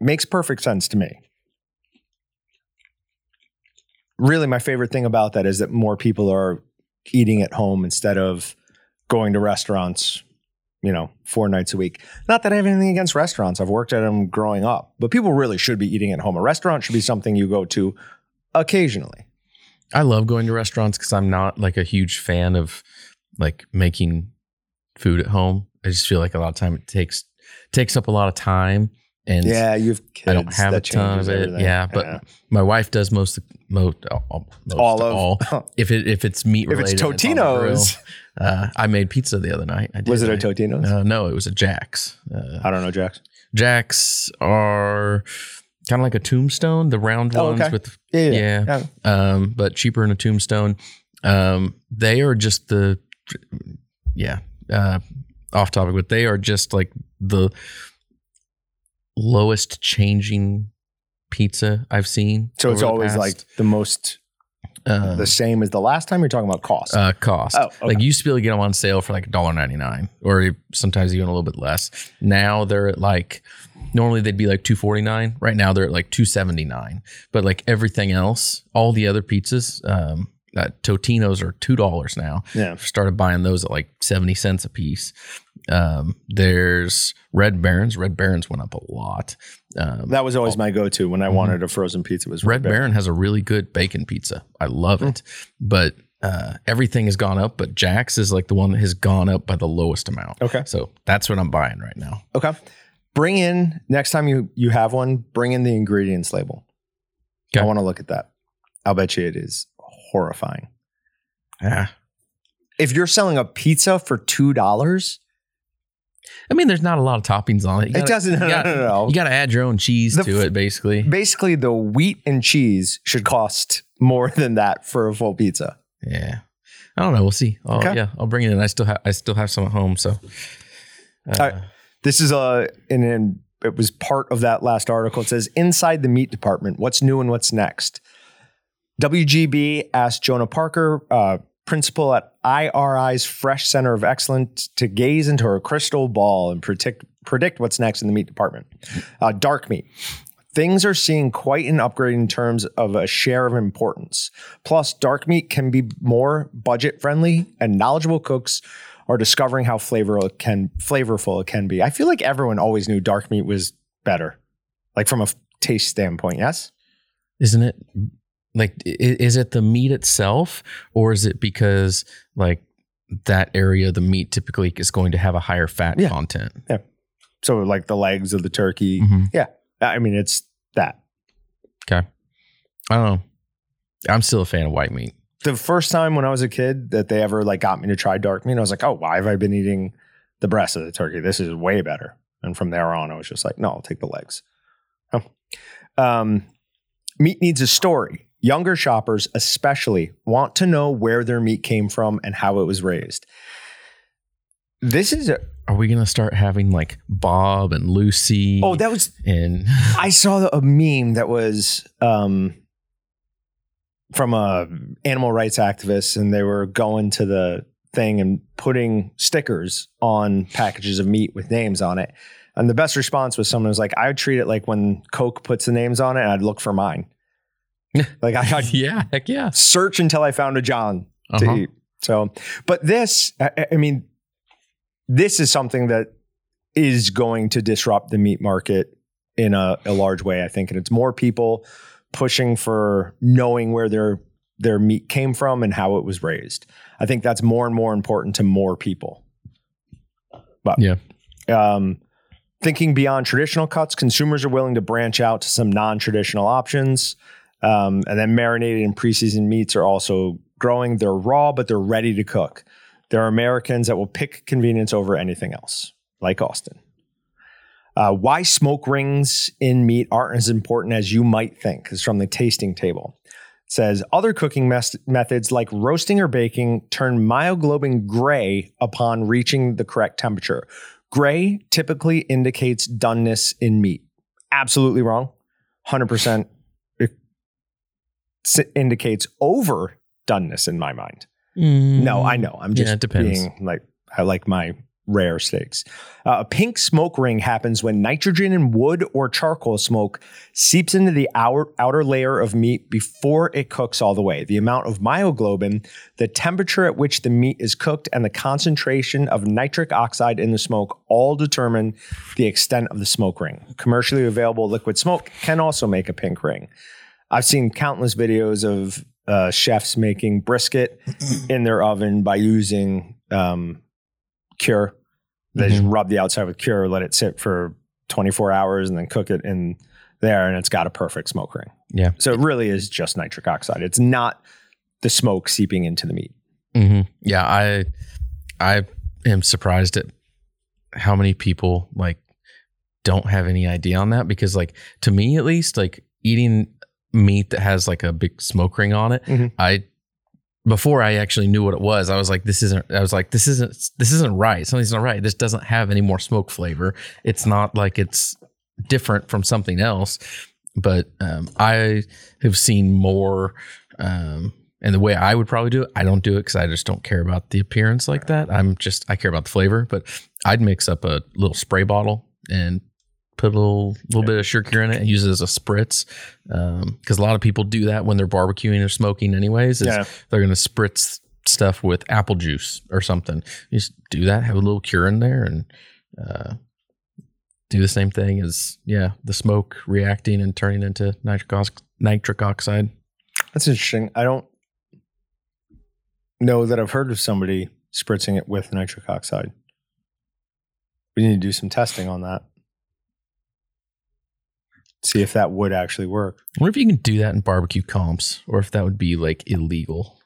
Makes perfect sense to me. Really, my favorite thing about that is that more people are eating at home instead of going to restaurants, you know, four nights a week. Not that I have anything against restaurants. I've worked at them growing up, but people really should be eating at home. A restaurant should be something you go to occasionally. I love going to restaurants because I'm not like a huge fan of like making food at home. I just feel like a lot of time it takes takes up a lot of time, and Yeah, you have kids. I don't have a ton of it. everything. Yeah, but my wife does most most all, most all all. of If it if it's meat if related, it's and on the grill, Totino's, uh, I made pizza the other night. I did, was it a Totino's? Uh, no, it was a Jack's. Uh, I don't know, Jack's. Jacks are kind of like a tombstone, the round Oh, ones okay. with Yeah, yeah, um, but cheaper than a tombstone. Um, they are just the yeah, uh, off topic, but they are just like the lowest changing pizza I've seen. So it's always past, like the most um, the same as the last time you're talking about cost. uh, cost. Oh, okay. Like you used to be able to get them on sale for like $1.99 or sometimes even a little bit less. Now they're at like normally they'd be like 249. Right now they're at like 279. But like everything else, all the other pizzas, um uh, Totino's are two dollars now. yeah. Started buying those at like seventy cents a piece. Um, there's Red Barons. Red Barons went up a lot. Um, That was always my go-to when I Mhm. wanted a frozen pizza. Was Red Baron has a really good bacon pizza. I love it. But uh, everything has gone up, but Jack's is like the one that has gone up by the lowest amount. Okay. So that's what I'm buying right now. Okay. Bring in next time you you have one. Bring in the ingredients label. Okay. I want to look at that. I'll bet you it is horrifying. Yeah. If you're selling a pizza for two dollars, I mean, there's not a lot of toppings on it. You it gotta- doesn't. No, you no, gotta- no, no. You got to add your own cheese The to it, basically. Basically, the wheat and cheese should cost more than that for a full pizza. Yeah. I don't know. We'll see. I'll, Okay. Yeah, I'll bring it in. I still have I still have some at home. So. Uh, right. This is a and then it was part of that last article. It says inside the meat department, what's new and what's next. WGB asked Jonna Parker, uh, principal at IRI's Fresh Center of Excellence, to gaze into her crystal ball and predict predict what's next in the meat department. Uh, dark meat. Things are seeing quite an upgrade in terms of a share of importance. Plus, dark meat can be more budget friendly, and knowledgeable cooks are discovering how flavorful it can flavorful it can be. I feel like everyone always knew dark meat was better, like from a taste standpoint. Yes. isn't it like is it the meat itself or is it because like that area the meat typically is going to have a higher fat content? Yeah. So, like the legs of the turkey. Mhm. I mean, it's that. okay i don't know i'm still a fan of white meat The first time when I was a kid that they ever like got me to try dark meat, I was like, oh, why have I been eating the breast of the turkey? This is way better. And from there on, I was just like, no, I'll take the legs. Oh. Um, meat needs a story. Younger shoppers, especially, want to know where their meat came from and how it was raised. This is a, are we gonna start having like bob and lucy oh, that was and I saw a meme that was um from a animal rights activist, and they were going to the thing and putting stickers on packages of meat with names on it. And the best response was someone was like, I would treat it like when Coke puts the names on it, and I'd look for mine. like I, I'd yeah, heck yeah. search until I found a Jon to Uh-huh. eat. So, but this, I, I mean, this is something that is going to disrupt the meat market in a, a large way, I think. And it's more people pushing for knowing where their their meat came from and how it was raised. I think that's more and more important to more people. But Yeah. um, thinking beyond traditional cuts, consumers are willing to branch out to some non-traditional options. Um, and then marinated and pre-seasoned meats are also growing. They're raw, but they're ready to cook. There are Americans that will pick convenience over anything else, like Austin. Uh, why smoke rings in meat aren't as important as you might think. Is from the tasting table. It says other cooking mes- methods like roasting or baking turn myoglobin gray upon reaching the correct temperature. Gray typically indicates doneness in meat. Absolutely wrong. 100% it s- indicates overdoneness in my mind. No, I know. I'm Mm. Yeah, just being like I like my rare steaks. Uh, a pink smoke ring happens when nitrogen in wood or charcoal smoke seeps into the outer, outer layer of meat before it cooks all the way. The amount of myoglobin, the temperature at which the meat is cooked, and the concentration of nitric oxide in the smoke all determine the extent of the smoke ring. Commercially available liquid smoke can also make a pink ring. I've seen countless videos of uh, chefs making brisket in their oven by using um, cure. They just rub the outside with cure, let it sit for 24 hours, and then cook it in there, and it's got a perfect smoke ring. Yeah. So it really is just nitric oxide. It's not the smoke seeping into the meat. hmm Yeah, I I am surprised at how many people like don't have any idea on that because like to me at least like eating meat that has like a big smoke ring on it, Mhm. I before I actually knew what it was, I was like, this isn't. I was like, this isn't. This isn't right. Something's not right. This doesn't have any more smoke flavor. It's not like it's different from something else. But um, I have seen more. Um, and the way I would probably do it, I don't do it because I just don't care about the appearance like that. I'm just I care about the flavor. But I'd mix up a little spray bottle and put a little little bit of sugar in it and use it as a spritz. Because a lot of people do that when they're barbecuing or smoking, anyways. is Yeah. They're going to spritz stuff with apple juice or something. You just do that, have a little cure in there, and uh, do the same thing as yeah, the smoke reacting and turning into nitric ox- nitric oxide. That's interesting. I don't know that I've heard of somebody spritzing it with nitric oxide. We need to do some testing on that. See if that would actually work. I wonder if you can do that in barbecue comps, or if that would be like illegal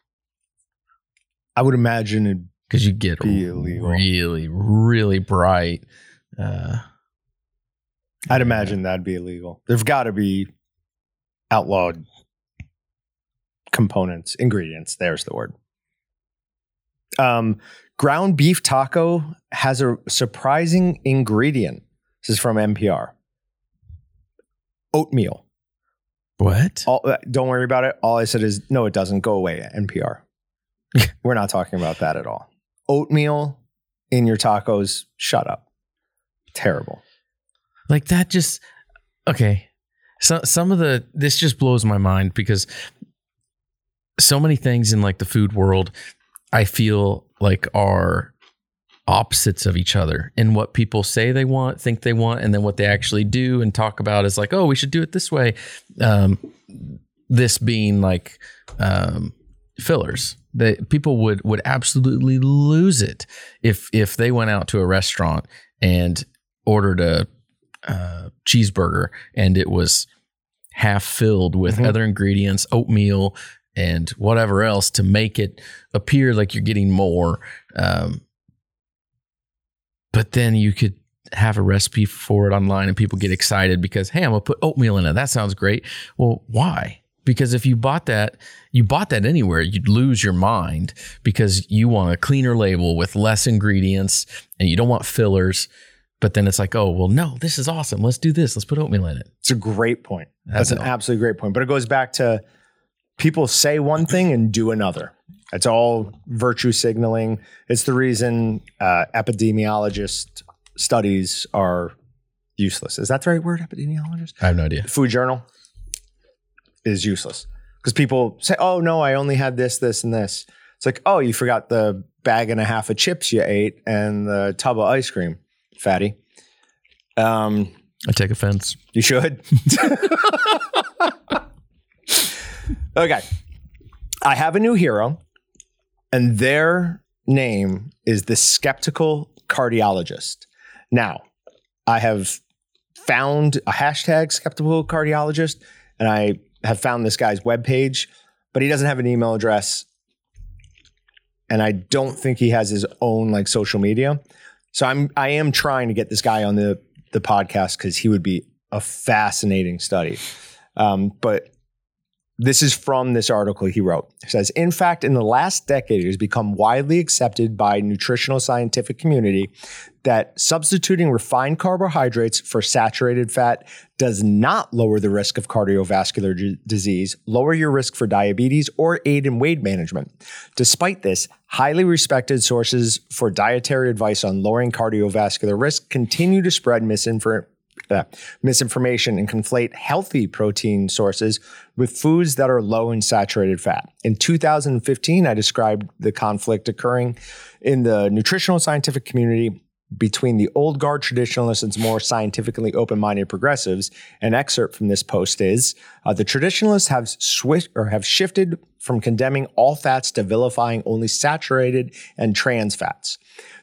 I would imagine it'd because you get Be illegal. really, really bright. Uh, I'd imagine that'd be illegal. There've got to be outlawed components, ingredients. There's the word. Um, ground beef taco has a surprising ingredient. This is from NPR. Oatmeal. what? All, uh, don't worry about it. All I said is no, it doesn't go away. NPR. We're not talking about that at all. Oatmeal in your tacos. Shut up. Terrible. like that just okay so some of the this just blows my mind because so many things in like the food world i feel like are opposites of each other in what people say they want think they want and then what they actually do and talk about is like oh we should do it this way um this being like um fillers that people would would absolutely lose it if if they went out to a restaurant and ordered a uh, cheeseburger and it was half filled with Mhm. other ingredients, oatmeal and whatever else to make it appear like you're getting more. Um, but then you could have a recipe for it online and people get excited because, hey, I'm gonna put oatmeal in it. That sounds great. Well, why? Because if you bought that, you bought that anywhere, you'd lose your mind because you want a cleaner label with less ingredients and you don't want fillers. But then it's like, oh, well, no, this is awesome. Let's do this. Let's put oatmeal in it. It's a great point. That's, That's an absolutely great point. But it goes back to people say one thing and do another. It's all virtue signaling. It's the reason uh, epidemiologist studies are useless. Is that the right word? Epidemiologist? I have no idea. Food journal is useless because people say, "Oh no, I only had this, this, and this." It's like, "Oh, you forgot the bag and a half of chips you ate and the tub of ice cream, fatty." Um, I take offense. you should. okay. I have a new hero, and their name is the skeptical cardiologist. Now, I have found a hashtag skeptical cardiologist, and I have found this guy's webpage, but he doesn't have an email address. And I don't think he has his own like social media. So I'm I am trying to get this guy on the the podcast because he would be a fascinating study. Um, but this is from this article he wrote. It says, in fact, in the last decade, it has become widely accepted by nutritional scientific community that substituting refined carbohydrates for saturated fat does not lower the risk of cardiovascular d- disease, lower your risk for diabetes, or aid in weight management. Despite this, highly respected sources for dietary advice on lowering cardiovascular risk continue to spread misinformation uh, misinformation and conflate healthy protein sources with foods that are low in saturated fat. In 2015, I described the conflict occurring in the nutritional scientific community between the old guard traditionalists and more scientifically open-minded progressives. An excerpt from this post is: uh, the traditionalists have switched or have shifted from condemning all fats to vilifying only saturated and trans fats.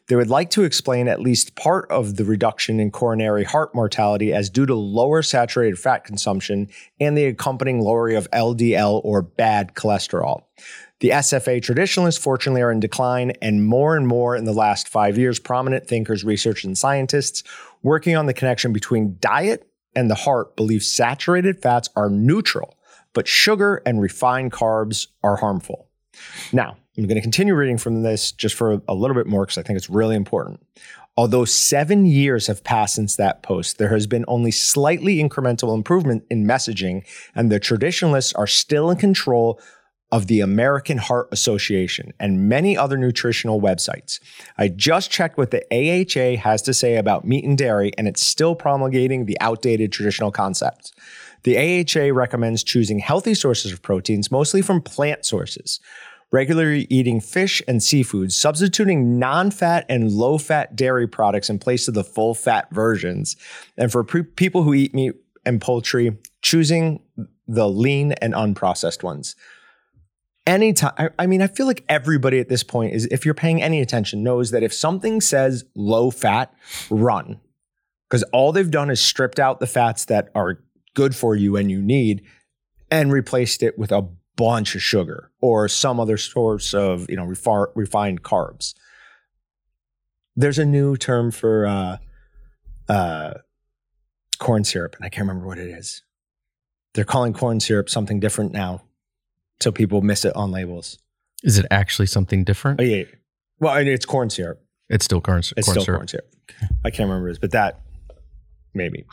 They would like to explain at least part of the reduction in coronary heart mortality as due to lower saturated fat consumption and the accompanying lowering of LDL or bad cholesterol. The SFA traditionalists, fortunately, are in decline, and more and more in the last five years, prominent thinkers, researchers, and scientists working on the connection between diet and the heart believe saturated fats are neutral, but sugar and refined carbs are harmful. Now, I'm going to continue reading from this just for a little bit more because I think it's really important. Although seven years have passed since that post, there has been only slightly incremental improvement in messaging, and the traditionalists are still in control of the American Heart Association and many other nutritional websites. I just checked what the AHA has to say about meat and dairy, and it's still promulgating the outdated traditional concepts. The AHA recommends choosing healthy sources of proteins, mostly from plant sources regularly eating fish and seafood, substituting non fat and low fat dairy products in place of the full fat versions. And for pre- people who eat meat and poultry, choosing the lean and unprocessed ones. Anytime, I, I mean, I feel like everybody at this point is, if you're paying any attention, knows that if something says low fat, run. Because all they've done is stripped out the fats that are good for you and you need and replaced it with a bunch of sugar or some other source of you know refar- refined carbs. There's a new term for uh, uh, corn syrup, and I can't remember what it is. They're calling corn syrup something different now, so people miss it on labels. Is it actually something different? Oh yeah, well, and it's corn syrup. It's still corn, syrup. It's corn still syrup. corn syrup. I can't remember this, but that maybe.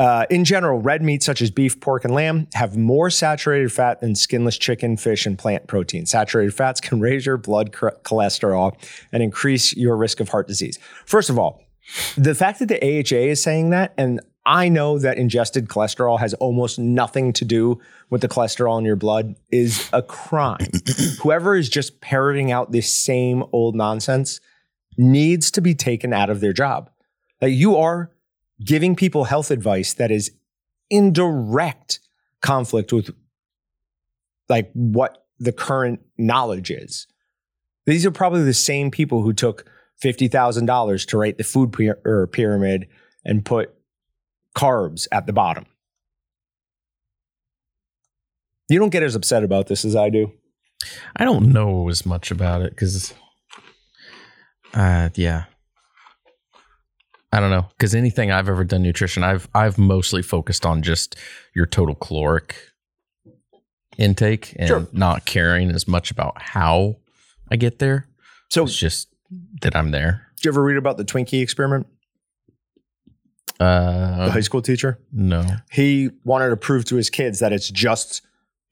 Uh, in general, red meats such as beef, pork, and lamb have more saturated fat than skinless chicken, fish, and plant protein. Saturated fats can raise your blood cr- cholesterol and increase your risk of heart disease. First of all, the fact that the AHA is saying that, and I know that ingested cholesterol has almost nothing to do with the cholesterol in your blood, is a crime. Whoever is just parroting out this same old nonsense needs to be taken out of their job. Like you are giving people health advice that is in direct conflict with like what the current knowledge is. These are probably the same people who took $50,000 to write the food py- or pyramid and put carbs at the bottom. You don't get as upset about this as I do. I don't know as much about it because, uh, yeah, I don't know because anything I've ever done nutrition, I've I've mostly focused on just your total caloric intake and Sure. not caring as much about how I get there. So, It's just that I'm there. did you ever read about the Twinkie experiment? The Uh, high school teacher? no, he wanted to prove to his kids that it's just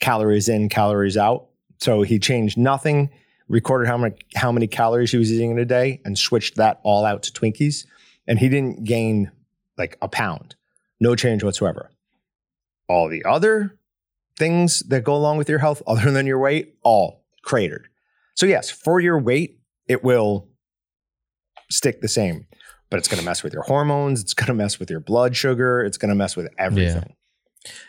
calories in, calories out. So he changed nothing, recorded how many how many calories he was eating in a day, and switched that all out to Twinkies. And he didn't gain like a pound, no change whatsoever. All the other things that go along with your health, other than your weight, all cratered. So yes, for your weight, it will stick the same, but it's going to mess with your hormones. It's going to mess with your blood sugar. It's going to mess with everything.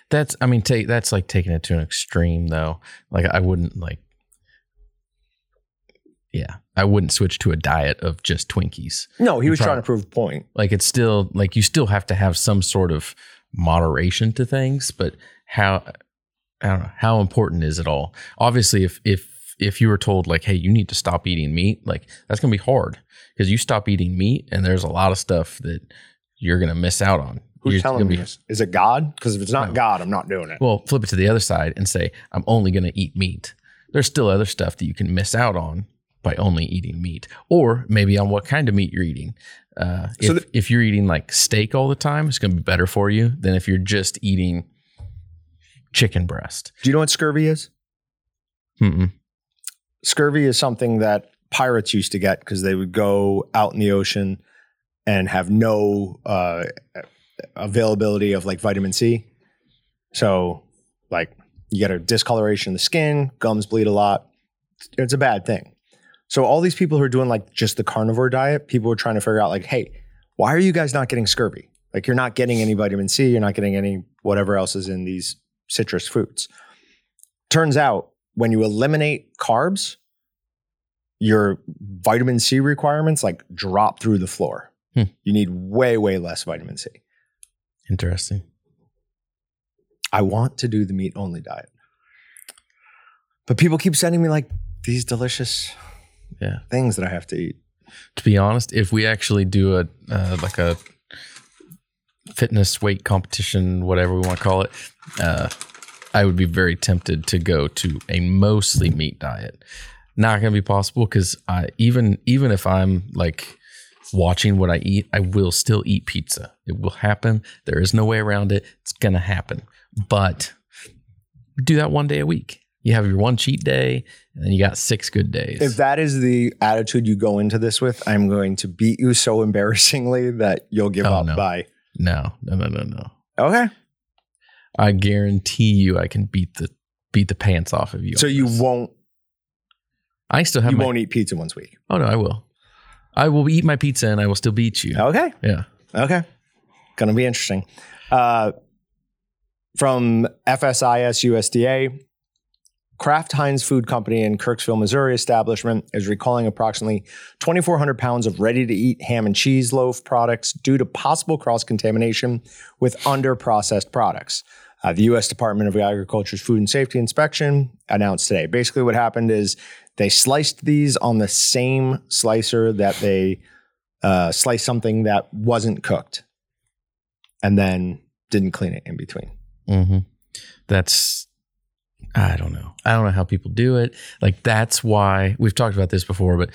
That's I mean, take that's like taking it to an extreme though. Like I wouldn't like yeah, I wouldn't switch to a diet of just Twinkies. No, he You was trying to prove a point. Like it's still like you still have to have some sort of moderation to things, but how I don't know, how important is it all? Obviously if if if you were told like, hey, you need to stop eating meat, like that's gonna be hard because you stop eating meat and there's a lot of stuff that you're gonna miss out on. Who's You're telling me be- this? Is it God? Because if it's not No. God, I'm not doing it. Well, flip it to the other side and say, I'm only going to eat meat. There's still other stuff that you can miss out on by only eating meat, or maybe on what kind of meat you're eating. Uh, if, So if you're eating like steak all the time, it's going to be better for you than if you're just eating chicken breast. Do you know what scurvy is? Mm-mm. Scurvy is something that pirates used to get because they would go out in the ocean and have no uh, availability of like vitamin C. So, like, you get a discoloration of the skin, gums bleed a lot. It's a bad thing. So, all these people who are doing like just the carnivore diet, people are trying to figure out, like, hey, why are you guys not getting scurvy? Like, you're not getting any vitamin C, you're not getting any whatever else is in these citrus fruits. Turns out, when you eliminate carbs, your vitamin C requirements like drop through the floor. Hmm. You need way, way less vitamin C. Interesting. I want to do the meat only diet. But people keep sending me like these delicious Yeah. things that I have to eat. To be honest, if we actually do a uh, like a fitness weight competition, whatever we want to call it, uh, I would be very tempted to go to a mostly meat diet. Not going to be possible because I even even if I'm like watching what I eat, I will still eat pizza. It will happen. There is no way around it. It's going to happen. But do that one day a week. You have your one cheat day, and then you got six good days. If that is the attitude you go into this with, I'm going to beat you so embarrassingly that you'll give Oh, up no. by. no, no, no, no, no. Okay. I guarantee you, I can beat the beat the pants off of you. So you this. won't I still have you my. won't eat pizza once a week. Oh no, I will. I will eat my pizza and I will still beat you. Okay. Yeah. Okay. Gonna be interesting. Uh, from FSIS USDA, Kraft Heinz Food Company in Kirksville, Missouri establishment is recalling approximately 2,400 pounds of ready to eat ham and cheese loaf products due to possible cross contamination with under processed products. Uh, the U.S. Department of Agriculture's Food and Safety Inspection announced today. Basically, what happened is they sliced these on the same slicer that they uh, sliced something that wasn't cooked and then didn't clean it in between. hmm That's. I don't know. I don't know how people do it. Like that's why we've talked about this before. But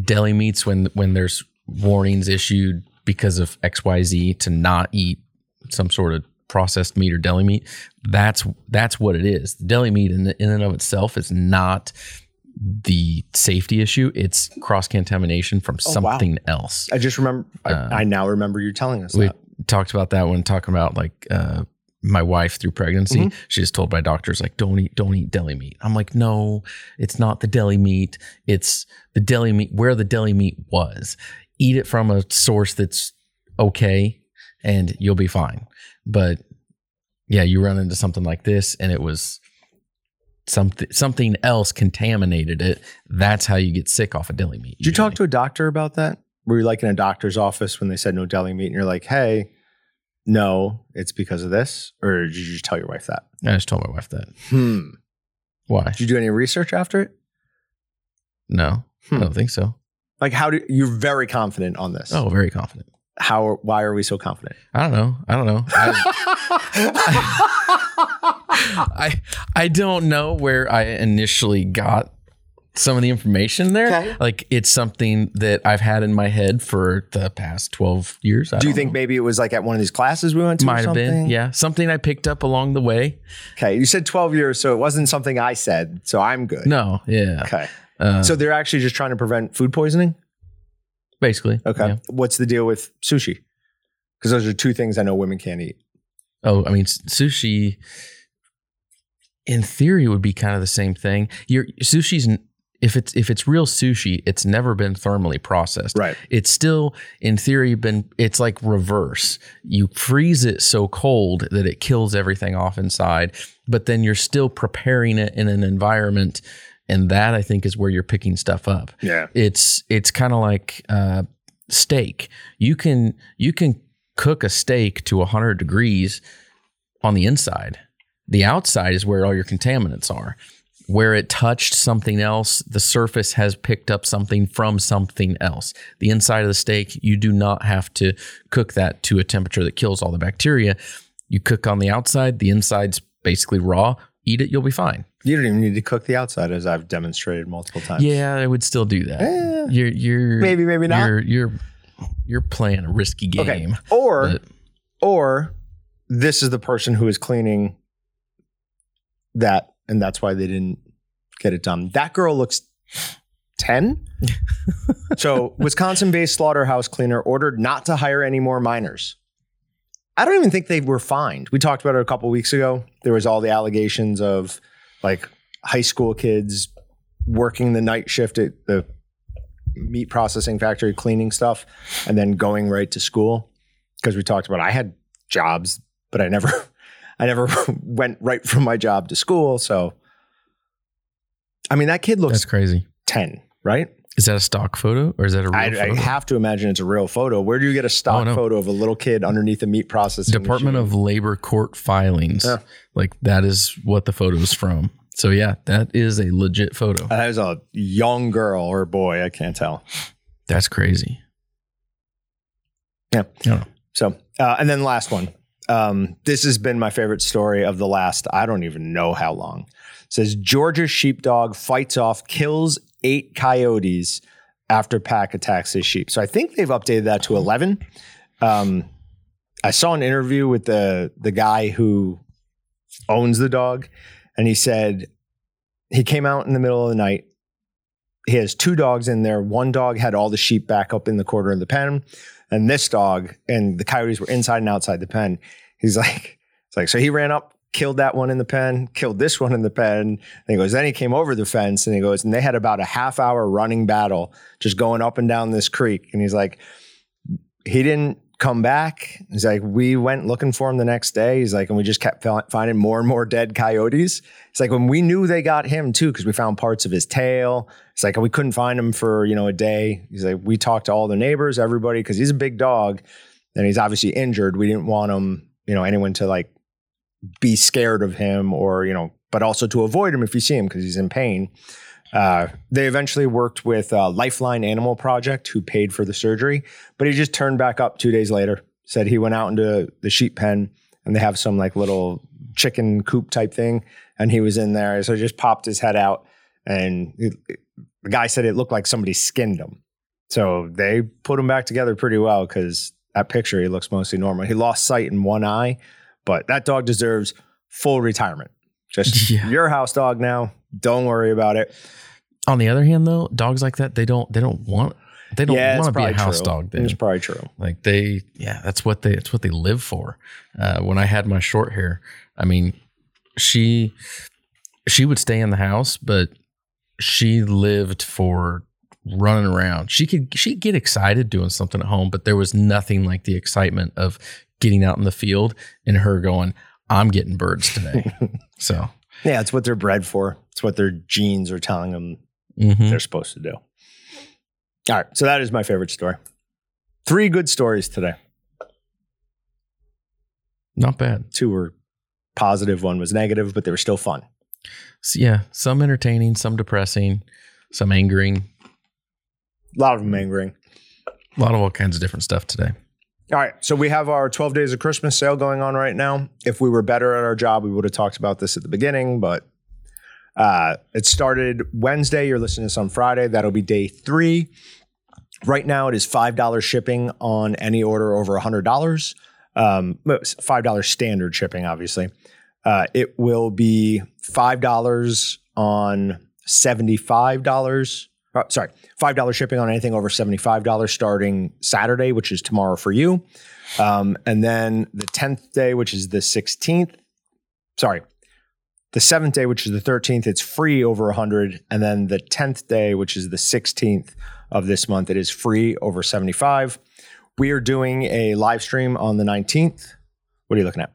deli meats, when when there's warnings issued because of X Y Z to not eat some sort of processed meat or deli meat, that's that's what it is. The deli meat in, the, in and of itself is not the safety issue. It's cross contamination from Oh, wow. something else. I just remember, Uh, I, I now remember you telling us we that. talked about that when talking about like uh my wife through pregnancy Mhm. she was told by doctors like don't eat don't eat deli meat. I'm like no it's not the deli meat. It's the deli meat where the deli meat was. Eat it from a source that's okay and you'll be fine. But yeah you run into something like this and it was something something else contaminated it. That's how you get sick off of deli meat. Did you talk to a doctor about that? Were you like in a doctor's office when they said no deli meat and you're like, hey, no, it's because of this? Or did you just tell your wife that? i just told my wife that Hmm. why Did you do any research after it? no Hmm. i don't think so Like, how do you're very confident on this? Oh, very confident. how? Why are we so confident? I don't know. I don't know. I, I I don't know where I initially got some of the information there. Okay. Like it's something that I've had in my head for the past 12 years. I Do you think know. maybe it was like at one of these classes we went to? or might have been? something? Yeah. Something I picked up along the way. Okay. You said 12 years, so it wasn't something I said. So I'm good. No. Yeah. Okay. Uh, So they're actually just trying to prevent food poisoning? basically. Okay. yeah. What's the deal with sushi? Because those are two things I know women can't eat. Oh, I mean, sushi in theory would be kind of the same thing. Your sushi's if it's if it's real sushi, it's never been thermally processed. Right. It's still in theory been it's like reverse. You freeze it so cold that it kills everything off inside, but then you're still preparing it in an environment and that I think is where you're picking stuff up Yeah. it's it's kind of like uh, steak. You can you can cook a steak to 100 degrees on the inside. The outside is where all your contaminants are. Where it touched something else, the surface has picked up something from something else. The inside of the steak, you do not have to cook that to a temperature that kills all the bacteria. You cook on the outside, the inside's basically raw. Eat it, you'll be fine. You don't even need to cook the outside, as I've demonstrated multiple times. Yeah, I would still do that. Eh, You're you're maybe, maybe not. You're you're you're playing a risky game. Okay. Or, but- or this is the person who is cleaning that, and that's why they didn't get it done. That girl looks 10. so, Wisconsin based slaughterhouse cleaner ordered not to hire any more minors. I don't even think they were fined. We talked about it a couple weeks ago. There was all the allegations of like high school kids working the night shift at the meat processing factory cleaning stuff and then going right to school because we talked about I had jobs but I never I never went right from my job to school so I mean that kid looks That's crazy. 10 right Is that a stock photo or is that a real I, I have to imagine it's a real photo where do you get a stock Oh, no. photo of a little kid underneath a meat processing Department machine? of Labor court filings. Yeah. Like that is what the photo is from. So yeah, that is a legit photo. that is a young girl or boy I can't tell That's crazy. Yeah. I don't know. So, uh, and then last one. Um, this has been my favorite story of the last, I don't even know how long. It says Georgia sheepdog fights off, kills eight coyotes after pack attacks his sheep. So I think they've updated that to 11. Um, I saw an interview with the, the guy who owns the dog, and he said he came out in the middle of the night. He has two dogs in there. One dog had all the sheep back up in the corner of the pen and this dog and the coyotes were inside and outside the pen. He's like, it's like, so he ran up, killed that one in the pen, killed this one in the pen. And he goes, then he came over the fence and he goes, and they had about a half hour running battle just going up and down this creek. And he's like, he didn't come back. He's like, we went looking for him the next day. He's like, and we just kept finding more and more dead coyotes. It's like when we knew they got him too, because we found parts of his tail. It's like we couldn't find him for you know a day. He's like, we talked to all the neighbors, everybody, because he's a big dog, and he's obviously injured. We didn't want him, you know, anyone to like be scared of him or you know, but also to avoid him if you see him because he's in pain. Uh, they eventually worked with uh, Lifeline Animal Project, who paid for the surgery, but he just turned back up two days later. Said he went out into the sheep pen, and they have some like little chicken coop type thing, and he was in there. So he just popped his head out, and it- the guy said it looked like somebody skinned him. So they put him back together pretty well because that picture he looks mostly normal. He lost sight in one eye, but that dog deserves full retirement. Just Yeah. your house dog now. Don't worry about it. On the other hand, though, dogs like that they don't they don't want they don't yeah, want to be a house true. dog. Then It's probably true. Like they, yeah, that's what they, it's what they live for. Uh, when I had my short hair, I mean, she, she would stay in the house, but she lived for running around. She could, she'd get excited doing something at home, but there was nothing like the excitement of getting out in the field and her going, I'm getting birds today. so, Yeah, it's what they're bred for. It's what their genes are telling them mhm. they're supposed to do. All right, so that is my favorite story. Three good stories today. not bad. Two were positive, one was negative, but they were still fun. So, yeah, some entertaining, some depressing, some angering, A lot of them angering. a lot of all kinds of different stuff today. All right, so we have our 12 days of Christmas sale going on right now. If we were better at our job, we would have talked about this at the beginning, but Uh, it started Wednesday. You're listening to this on Friday. That'll be day three. Right now, it is $5 shipping on any order over $100. Um, $5 standard shipping, obviously. Uh, it will be $5 on $75. Uh, sorry, $5 shipping on anything over $75 starting Saturday, which is tomorrow for you. Um, and then the 10th day, which is the 16th. Sorry, the seventh day, which is the 13th, it's free over 100. And then the 10th day, which is the 16th of this month, it is free over 75. We are doing a live stream on the 19th. What are you looking at?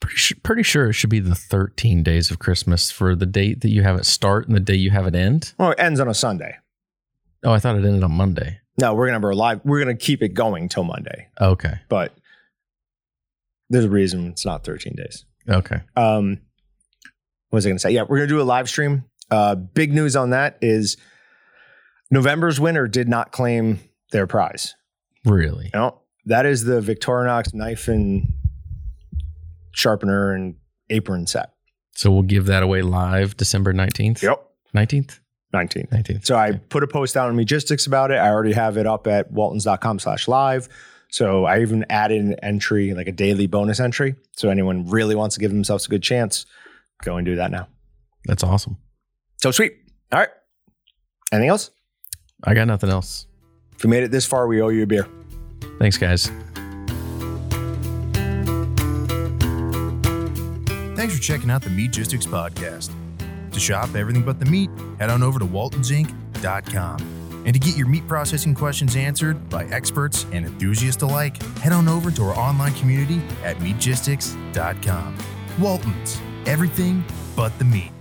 Pretty, su- pretty sure it should be the 13 days of Christmas for the date that you have it start and the day you have it end. Oh, it ends on a Sunday. Oh, I thought it ended on Monday. No, we're gonna have our live. We're gonna keep it going till Monday, Okay. but there's a reason it's not 13 days. Okay. Um, what was I gonna say? Yeah, we're gonna do a live stream. Uh, big news on that is November's winner did not claim their prize. Really? Know, that is the Victorinox knife and sharpener and apron set. So we'll give that away live December 19th? Yep. 19th? 19th. 19th. So I put a post out on Meatgistics about it. I already have it up at waltons.com slash live. So I even added an entry, like a daily bonus entry. So anyone really wants to give themselves a good chance, go and do that now. That's awesome. So sweet. All right. Anything else? I got nothing else. If we made it this far, we owe you a beer. Thanks, guys. Thanks for checking out the Meat Meatgistics podcast. To shop everything but the meat, head on over to waltonsinc.com. And to get your meat processing questions answered by experts and enthusiasts alike, head on over to our online community at meatgistics.com. Waltons, everything but the meat.